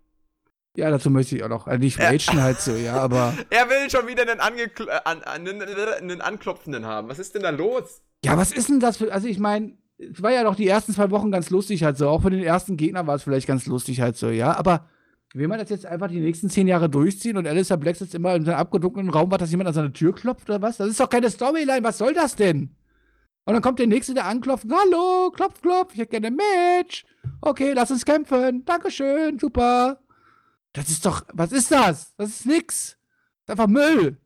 Ja, dazu möchte ich auch noch. Also nicht ragen halt so, ja, aber. Er will schon wieder einen, Angekl an, einen, einen Anklopfenden haben. Was ist denn da los? Ja, was ist denn das für. Also ich meine, es war ja doch die ersten zwei Wochen ganz lustig halt so. Auch für den ersten Gegner war es vielleicht ganz lustig halt so, ja. Aber will man das jetzt einfach die nächsten zehn Jahre durchziehen und Alistair Black sitzt immer in seinem abgedunkelten Raum, war, dass jemand an seine Tür klopft oder was? Das ist doch keine Storyline. Was soll das denn? Und dann kommt der Nächste, der anklopft. Hallo, klopf, klopf, ich hätte gerne ein Match. Okay, lass uns kämpfen. Dankeschön, super. Das ist doch, was ist das? Das ist nix. Das ist einfach Müll.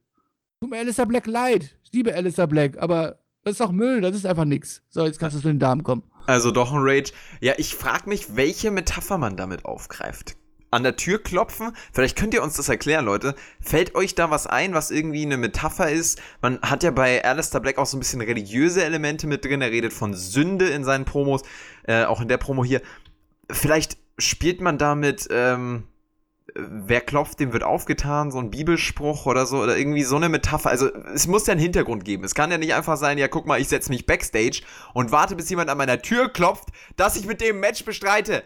Tut mir Alistair Black leid. Ich liebe Alistair Black, aber das ist doch Müll, das ist einfach nix. So, jetzt kannst du zu den Damen kommen. Also doch ein Rage. Ja, ich frag mich, welche Metapher man damit aufgreift. An der Tür klopfen? Vielleicht könnt ihr uns das erklären, Leute. Fällt euch da was ein, was irgendwie eine Metapher ist? Man hat ja bei Alistair Black auch so ein bisschen religiöse Elemente mit drin. Er redet von Sünde in seinen Promos, äh, auch in der Promo hier. Vielleicht spielt man damit, ähm, wer klopft, dem wird aufgetan, so ein Bibelspruch oder so, oder irgendwie so eine Metapher. Also es muss ja einen Hintergrund geben. Es kann ja nicht einfach sein, ja, guck mal, ich setze mich backstage und warte, bis jemand an meiner Tür klopft, dass ich mit dem Match bestreite.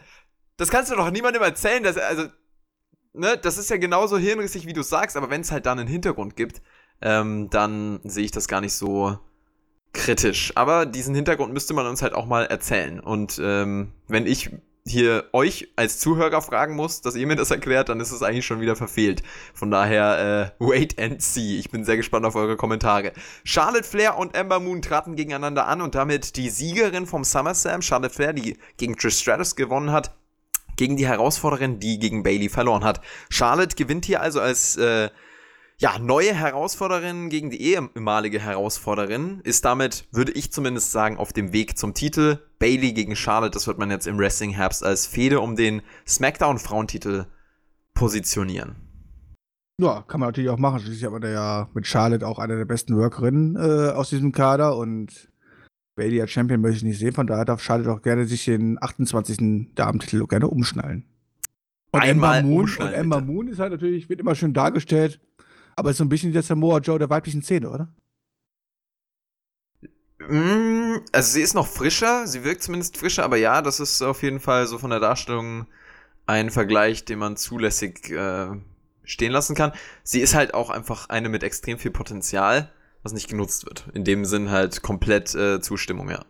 Das kannst du doch niemandem erzählen, dass, also, ne, das ist ja genauso hirnrissig, wie du sagst, aber wenn es halt dann einen Hintergrund gibt, ähm, dann sehe ich das gar nicht so kritisch. Aber diesen Hintergrund müsste man uns halt auch mal erzählen. Und ähm, wenn ich hier euch als Zuhörer fragen muss, dass ihr mir das erklärt, dann ist es eigentlich schon wieder verfehlt. Von daher, äh, wait and see. Ich bin sehr gespannt auf eure Kommentare. Charlotte Flair und Ember Moon traten gegeneinander an und damit die Siegerin vom SummerSlam, Charlotte Flair, die gegen Trish Stratus gewonnen hat, gegen die Herausforderin, die gegen Bailey verloren hat. Charlotte gewinnt hier also als äh, ja, neue Herausforderin gegen die ehemalige Herausforderin ist damit, würde ich zumindest sagen, auf dem Weg zum Titel. Bailey gegen Charlotte, das wird man jetzt im Wrestling Herbst als Fehde um den SmackDown Frauentitel positionieren. Ja, kann man natürlich auch machen. Schließlich aber der ja mit Charlotte auch eine der besten Workerinnen äh, aus diesem Kader und Bailey als Champion möchte ich nicht sehen. Von daher darf Charlotte auch gerne sich den 28. Damentitel gerne umschnallen. Und Einmal Ember Moon, und Ember Moon ist halt natürlich, wird immer schön dargestellt aber ist so ein bisschen der Samoa Joe der weiblichen Szene, oder? Mm, also sie ist noch frischer, sie wirkt zumindest frischer, aber ja, das ist auf jeden Fall so von der Darstellung ein Vergleich, den man zulässig äh, stehen lassen kann. Sie ist halt auch einfach eine mit extrem viel Potenzial, was nicht genutzt wird. In dem Sinn halt komplett äh, Zustimmung, ja.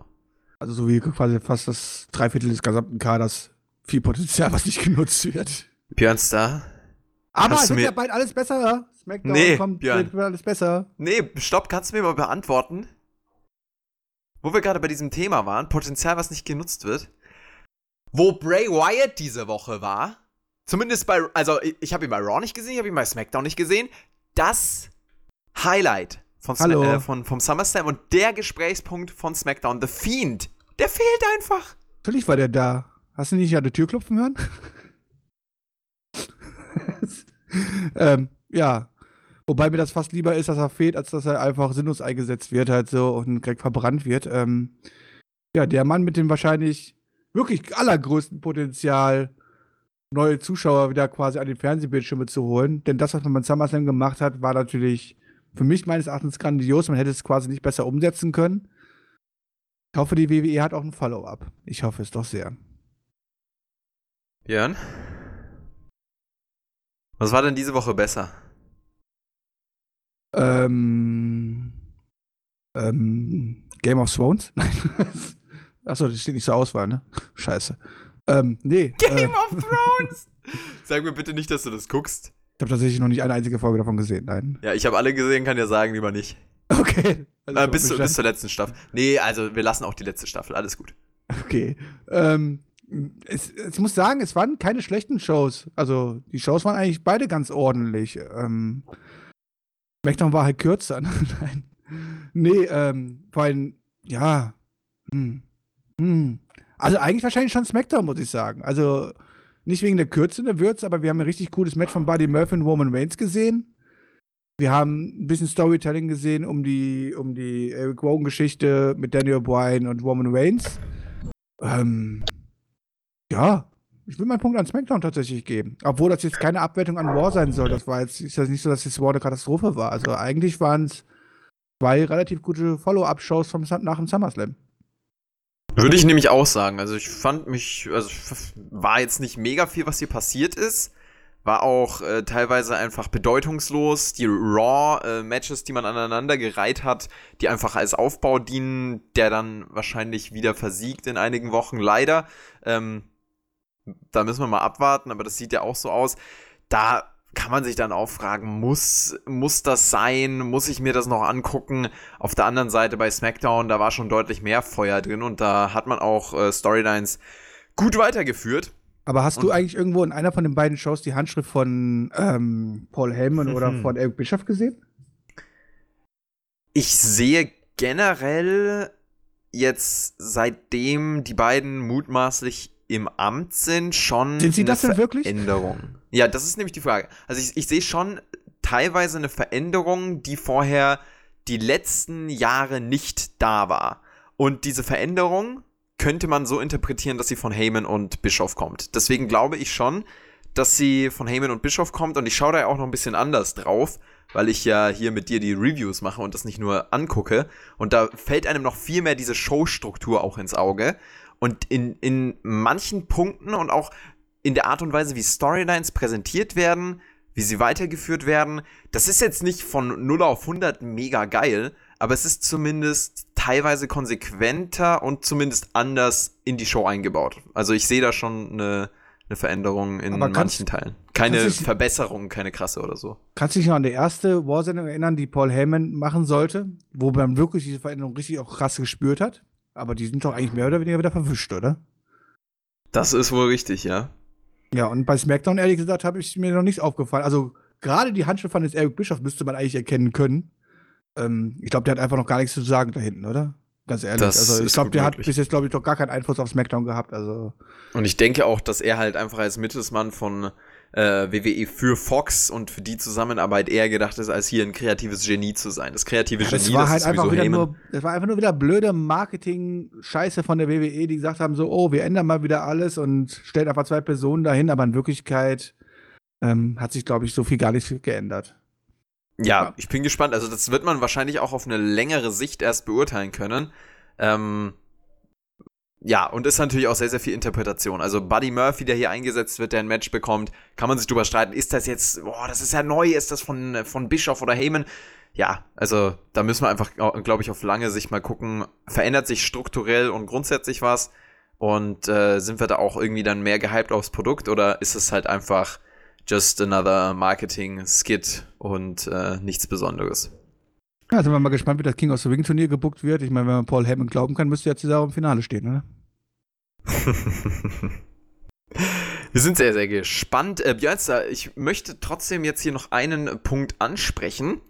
Also so wie quasi fast das Dreiviertel des gesamten Kaders viel Potenzial, was nicht genutzt wird. Björn Star. Aber es wird ja bald alles besser. SmackDown nee, kommt, Björn. wird alles besser. Nee, stopp, kannst du mir mal beantworten? Wo wir gerade bei diesem Thema waren, Potenzial, was nicht genutzt wird. Wo Bray Wyatt diese Woche war, zumindest bei, also ich, ich habe ihn bei Raw nicht gesehen, ich habe ihn bei SmackDown nicht gesehen. das Highlight von, Hallo. äh, von, vom SummerSlam und der Gesprächspunkt von SmackDown. The Fiend, der fehlt einfach. Natürlich war der da. Hast du nicht an der Tür klopfen hören? ähm, ja. Wobei mir das fast lieber ist, dass er fehlt, als dass er einfach sinnlos eingesetzt wird, halt so und direkt verbrannt wird. Ähm, ja, der Mann mit dem wahrscheinlich wirklich allergrößten Potenzial, neue Zuschauer wieder quasi an die Fernsehbildschirme zu holen. Denn das, was man mit SummerSlam gemacht hat, war natürlich für mich meines Erachtens grandios. Man hätte es quasi nicht besser umsetzen können. Ich hoffe, die WWE hat auch ein Follow-up. Ich hoffe es doch sehr. Björn? Was war denn diese Woche besser? Ähm, ähm, Game of Thrones? Nein. Achso, das steht nicht zur Auswahl, ne? Scheiße. Ähm, nee. Game äh, of Thrones! Sag mir bitte nicht, dass du das guckst. Ich habe tatsächlich noch nicht eine einzige Folge davon gesehen, nein. Ja, ich habe alle gesehen, kann ja sagen, lieber nicht. Okay. Äh, bis, zu, bis zur letzten Staffel. Nee, also wir lassen auch die letzte Staffel, alles gut. Okay. Ähm, es, ich muss sagen, es waren keine schlechten Shows. Also, die Shows waren eigentlich beide ganz ordentlich. Ähm, SmackDown war halt kürzer. ne? Nein. Nee, ähm, vor allem, ja. Hm. Hm. Also, eigentlich wahrscheinlich schon SmackDown, muss ich sagen. Also, nicht wegen der Kürze der Würze, aber wir haben ein richtig cooles Match von Buddy Murphy und Roman Reigns gesehen. Wir haben ein bisschen Storytelling gesehen um die, um die Eric Rowan-Geschichte mit Daniel Bryan und Roman Reigns. Ähm, ja, ich will meinen Punkt an SmackDown tatsächlich geben. Obwohl das jetzt keine Abwertung an War sein soll. Das war jetzt ist das nicht so, dass das War eine Katastrophe war. Also eigentlich waren es zwei relativ gute Follow-up-Shows nach dem SummerSlam. Würde ich nämlich auch sagen. Also ich fand mich, also war jetzt nicht mega viel, was hier passiert ist. War auch äh, teilweise einfach bedeutungslos. Die Raw-Matches, die man aneinander gereiht hat, die einfach als Aufbau dienen, der dann wahrscheinlich wieder versiegt in einigen Wochen, leider. Ähm, da müssen wir mal abwarten, aber das sieht ja auch so aus. Da kann man sich dann auch fragen, muss, muss das sein? Muss ich mir das noch angucken? Auf der anderen Seite bei SmackDown, da war schon deutlich mehr Feuer drin und da hat man auch äh, Storylines gut weitergeführt. Aber hast du Und- eigentlich irgendwo in einer von den beiden Shows die Handschrift von ähm, Paul Heyman oder Mhm. von Eric Bischoff gesehen? Ich sehe generell jetzt, seitdem die beiden mutmaßlich im Amt sind, schon Sind sie eine das denn wirklich? Veränderung. Ja, das ist nämlich die Frage. Also ich, ich sehe schon teilweise eine Veränderung, die vorher die letzten Jahre nicht da war. Und diese Veränderung könnte man so interpretieren, dass sie von Heyman und Bischof kommt. Deswegen glaube ich schon, dass sie von Heyman und Bischof kommt und ich schaue da ja auch noch ein bisschen anders drauf, weil ich ja hier mit dir die Reviews mache und das nicht nur angucke. Und da fällt einem noch viel mehr diese Showstruktur auch ins Auge. Und in, in manchen Punkten und auch in der Art und Weise, wie Storylines präsentiert werden, wie sie weitergeführt werden, das ist jetzt nicht von 0 auf 100 mega geil, aber es ist zumindest teilweise konsequenter und zumindest anders in die Show eingebaut. Also ich sehe da schon eine, eine Veränderung in kannst- manchen Teilen. Keine du- Verbesserung, keine krasse oder so. Kannst du dich noch an die erste War-Sendung erinnern, die Paul Heyman machen sollte, wo man wirklich diese Veränderung richtig auch krass gespürt hat? Aber die sind doch eigentlich mehr oder weniger wieder verwischt, oder? Das ist wohl richtig, ja. Ja, und bei SmackDown, ehrlich gesagt, habe ich mir noch nichts aufgefallen. Also, gerade die Handschrift von Eric Bischoff müsste man eigentlich erkennen können. Ähm, ich glaube, der hat einfach noch gar nichts zu sagen da hinten, oder? Ganz ehrlich. Das also, ich glaube, der hat möglich. bis jetzt, glaube ich, doch gar keinen Einfluss auf SmackDown gehabt. Also, Und ich denke auch, dass er halt einfach als Mittelsmann von äh, WWE für Fox und für die Zusammenarbeit eher gedacht ist, als hier ein kreatives Genie zu sein. Das kreative Genie, das war halt ist einfach wieder Heyman. nur, das war einfach nur wieder blöde Marketing-Scheiße von der WWE, die gesagt haben: so, oh, wir ändern mal wieder alles und stellen einfach zwei Personen dahin, aber in Wirklichkeit ähm, hat sich, glaube ich, so viel gar nicht geändert. Ja, Ja. ich bin gespannt. Also das wird man wahrscheinlich auch auf eine längere Sicht erst beurteilen können. Ähm, ja, und ist natürlich auch sehr, sehr viel Interpretation. Also Buddy Murphy, der hier eingesetzt wird, der ein Match bekommt, kann man sich drüber streiten. Ist das jetzt, boah, das ist ja neu, ist das von, von Bischof oder Heyman? Ja, also da müssen wir einfach, glaube ich, auf lange Sicht mal gucken, verändert sich strukturell und grundsätzlich was? Und äh, sind wir da auch irgendwie dann mehr gehypt aufs Produkt oder ist es halt einfach just another Marketing-Skit und äh, nichts Besonderes? Ja, sind wir mal gespannt, wie das King of the Ring Turnier gebuckt wird. Ich meine, wenn man Paul Heyman glauben kann, müsste jetzt Cesaro im Finale stehen, oder? Wir sind sehr, sehr gespannt. Äh, Björnster, ich möchte trotzdem jetzt hier noch einen Punkt ansprechen.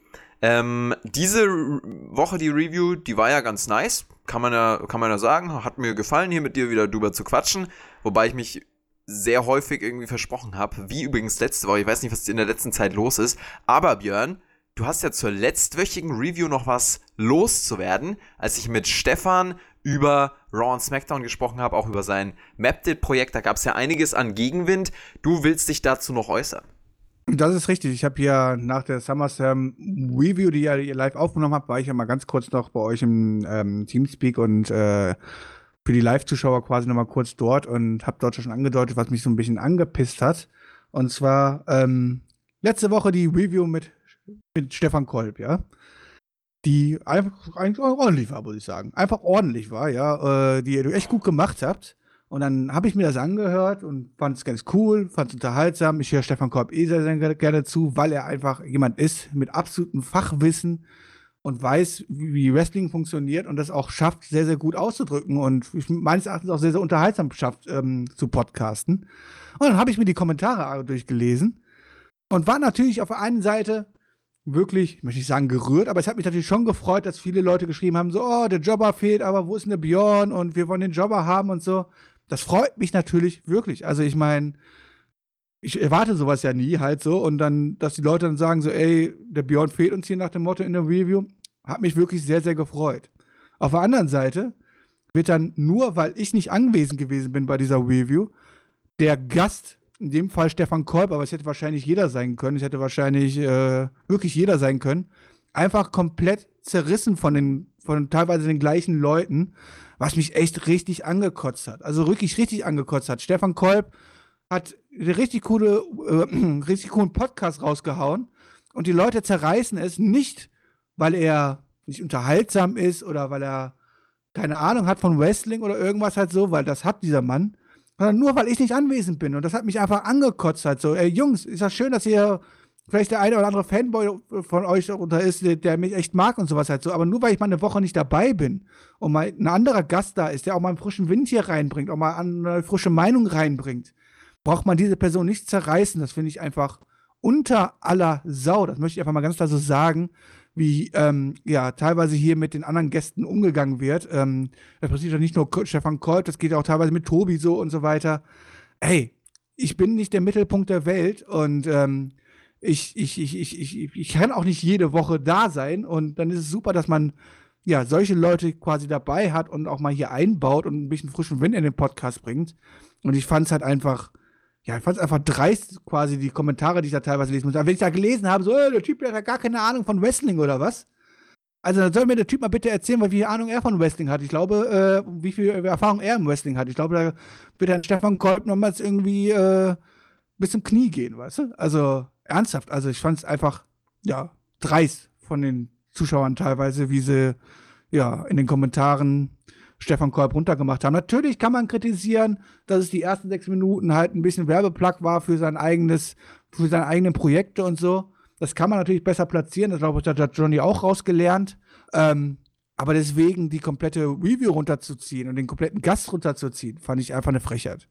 Ähm, diese Woche die Review, die war ja ganz nice. Kann man ja, kann man ja sagen. Hat mir gefallen, hier mit dir wieder drüber zu quatschen. Wobei ich mich sehr häufig irgendwie versprochen habe. Wie übrigens letzte Woche. Ich weiß nicht, was in der letzten Zeit los ist. Aber Björn, du hast ja zur letztwöchigen Review noch was loszuwerden, als ich mit Stefan über Raw und SmackDown gesprochen habe, auch über sein Mapdit-Projekt. Da gab es ja einiges an Gegenwind. Du willst dich dazu noch äußern? Das ist richtig. Ich habe ja nach der SummerSlam Review, die ihr live aufgenommen habt, war ich ja mal ganz kurz noch bei euch im ähm, Teamspeak und äh, für die Live-Zuschauer quasi noch mal kurz dort und habe dort schon angedeutet, was mich so ein bisschen angepisst hat. Und zwar ähm, letzte Woche die Review mit, mit Stefan Kolb, ja die einfach, einfach ordentlich war, muss ich sagen. Einfach ordentlich war, ja, äh, die ihr echt gut gemacht habt. Und dann habe ich mir das angehört und fand es ganz cool, fand es unterhaltsam. Ich höre Stefan Korb eh sehr, sehr gerne zu, weil er einfach jemand ist mit absolutem Fachwissen und weiß, wie Wrestling funktioniert und das auch schafft, sehr, sehr gut auszudrücken und meines Erachtens auch sehr, sehr unterhaltsam schafft ähm, zu podcasten. Und dann habe ich mir die Kommentare durchgelesen und war natürlich auf der einen Seite wirklich, ich möchte nicht sagen gerührt, aber es hat mich natürlich schon gefreut, dass viele Leute geschrieben haben, so, oh, der Jobber fehlt, aber wo ist denn der Björn und wir wollen den Jobber haben und so. Das freut mich natürlich wirklich. Also ich meine, ich erwarte sowas ja nie halt so und dann, dass die Leute dann sagen so, ey, der Björn fehlt uns hier nach dem Motto in der Review, hat mich wirklich sehr, sehr gefreut. Auf der anderen Seite wird dann nur, weil ich nicht anwesend gewesen bin bei dieser Review, der Gast in dem Fall Stefan Kolb, aber es hätte wahrscheinlich jeder sein können. Es hätte wahrscheinlich äh, wirklich jeder sein können. Einfach komplett zerrissen von den, von teilweise den gleichen Leuten, was mich echt richtig angekotzt hat. Also wirklich richtig angekotzt hat. Stefan Kolb hat eine richtig coole, äh, richtig coolen Podcast rausgehauen und die Leute zerreißen es nicht, weil er nicht unterhaltsam ist oder weil er keine Ahnung hat von Wrestling oder irgendwas halt so, weil das hat dieser Mann, nur weil ich nicht anwesend bin. Und das hat mich einfach angekotzt halt so. Ey, Jungs, ist das schön, dass ihr vielleicht der eine oder andere Fanboy von euch darunter ist, der, mich echt mag und sowas halt so. Aber nur weil ich mal eine Woche nicht dabei bin und mal ein anderer Gast da ist, der auch mal einen frischen Wind hier reinbringt, auch mal eine frische Meinung reinbringt, braucht man diese Person nicht zerreißen. Das finde ich einfach unter aller Sau. Das möchte ich einfach mal ganz klar so sagen wie ähm, ja teilweise hier mit den anderen Gästen umgegangen wird. Ähm, das passiert ja nicht nur Stefan Kolb, das geht auch teilweise mit Tobi so und so weiter. Hey, ich bin nicht der Mittelpunkt der Welt und ähm, ich, ich, ich, ich, ich, ich kann auch nicht jede Woche da sein und dann ist es super, dass man ja solche Leute quasi dabei hat und auch mal hier einbaut und ein bisschen frischen Wind in den Podcast bringt. Und ich fand es halt einfach ja, ich fand es einfach dreist, quasi die Kommentare, die ich da teilweise lesen muss. Aber wenn ich da gelesen habe, so, äh, der Typ der hat gar keine Ahnung von Wrestling oder was? Also dann soll mir der Typ mal bitte erzählen, wie viel Ahnung er von Wrestling hat. Ich glaube, äh, wie viel Erfahrung er im Wrestling hat. Ich glaube, da wird dann Stefan Kolb nochmals irgendwie äh, bis zum Knie gehen, weißt du? Also ernsthaft. Also ich fand es einfach, ja, dreist von den Zuschauern teilweise, wie sie ja in den Kommentaren Stefan Kolb runtergemacht haben. Natürlich kann man kritisieren, dass es die ersten sechs Minuten halt ein bisschen Werbeplug war für sein eigenes, für seine eigenen Projekte und so. Das kann man natürlich besser platzieren. Das glaube ich, hat Johnny auch rausgelernt. Ähm, aber deswegen die komplette Review runterzuziehen und den kompletten Gast runterzuziehen, fand ich einfach eine Frechheit.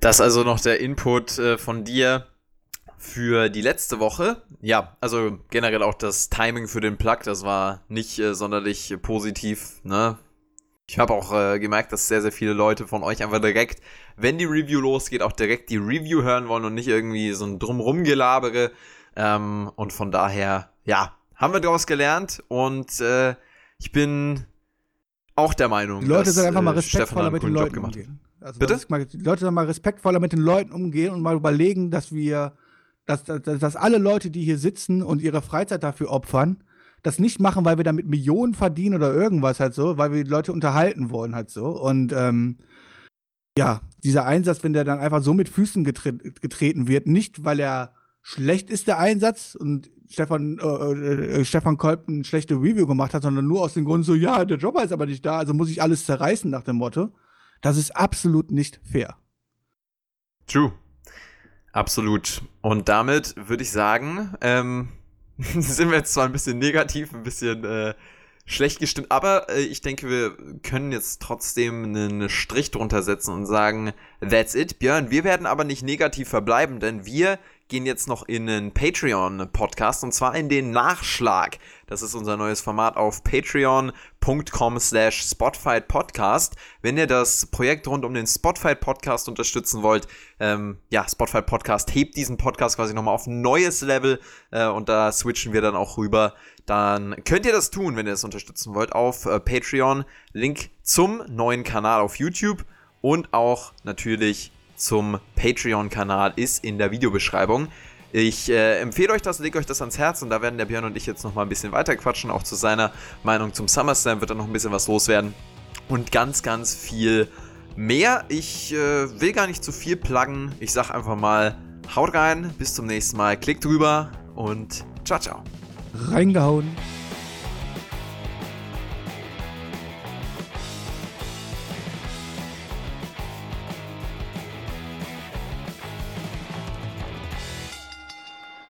Das also noch der Input äh, von dir für die letzte Woche. Ja, also generell auch das Timing für den Plug, das war nicht äh, sonderlich positiv. Ne? Ich habe auch äh, gemerkt, dass sehr, sehr viele Leute von euch einfach direkt, wenn die Review losgeht, auch direkt die Review hören wollen und nicht irgendwie so ein Drumrumgelabere. Ähm, und von daher, ja, haben wir daraus gelernt und äh, ich bin auch der Meinung, die Leute sollen einfach mal äh, respektvoller mit den Leuten umgehen. Also Bitte? Mal, die Leute sollen mal respektvoller mit den Leuten umgehen und mal überlegen, dass wir, dass, dass, dass alle Leute, die hier sitzen und ihre Freizeit dafür opfern, das nicht machen, weil wir damit Millionen verdienen oder irgendwas halt so, weil wir die Leute unterhalten wollen halt so. Und ähm, ja, dieser Einsatz, wenn der dann einfach so mit Füßen getre getreten wird, nicht weil er schlecht ist, der Einsatz und Stefan, äh, äh, Stefan Kolb eine schlechte Review gemacht hat, sondern nur aus dem Grund so, ja, der Jobber ist aber nicht da, also muss ich alles zerreißen nach dem Motto. Das ist absolut nicht fair. True. Absolut. Und damit würde ich sagen, ähm, sind wir jetzt zwar ein bisschen negativ, ein bisschen äh, schlecht gestimmt. Aber äh, ich denke, wir können jetzt trotzdem einen Strich drunter setzen und sagen, that's it, Björn. Wir werden aber nicht negativ verbleiben, denn wir gehen jetzt noch in einen Patreon-Podcast und zwar in den Nachschlag. Das ist unser neues Format auf patreon.com slash Spotfight Podcast. Wenn ihr das Projekt rund um den Spotfight Podcast unterstützen wollt, ähm, ja, Spotfight Podcast hebt diesen Podcast quasi nochmal auf ein neues Level äh, und da switchen wir dann auch rüber. Dann könnt ihr das tun, wenn ihr es unterstützen wollt, auf äh, Patreon. Link zum neuen Kanal auf YouTube und auch natürlich zum Patreon-Kanal ist in der Videobeschreibung. Ich äh, empfehle euch das, lege euch das ans Herz und da werden der Björn und ich jetzt nochmal ein bisschen weiter quatschen. Auch zu seiner Meinung zum SummerSlam wird da noch ein bisschen was loswerden. Und ganz, ganz viel mehr. Ich äh, will gar nicht zu viel pluggen. Ich sag einfach mal, haut rein, bis zum nächsten Mal, klickt drüber und ciao, ciao. Reingehauen.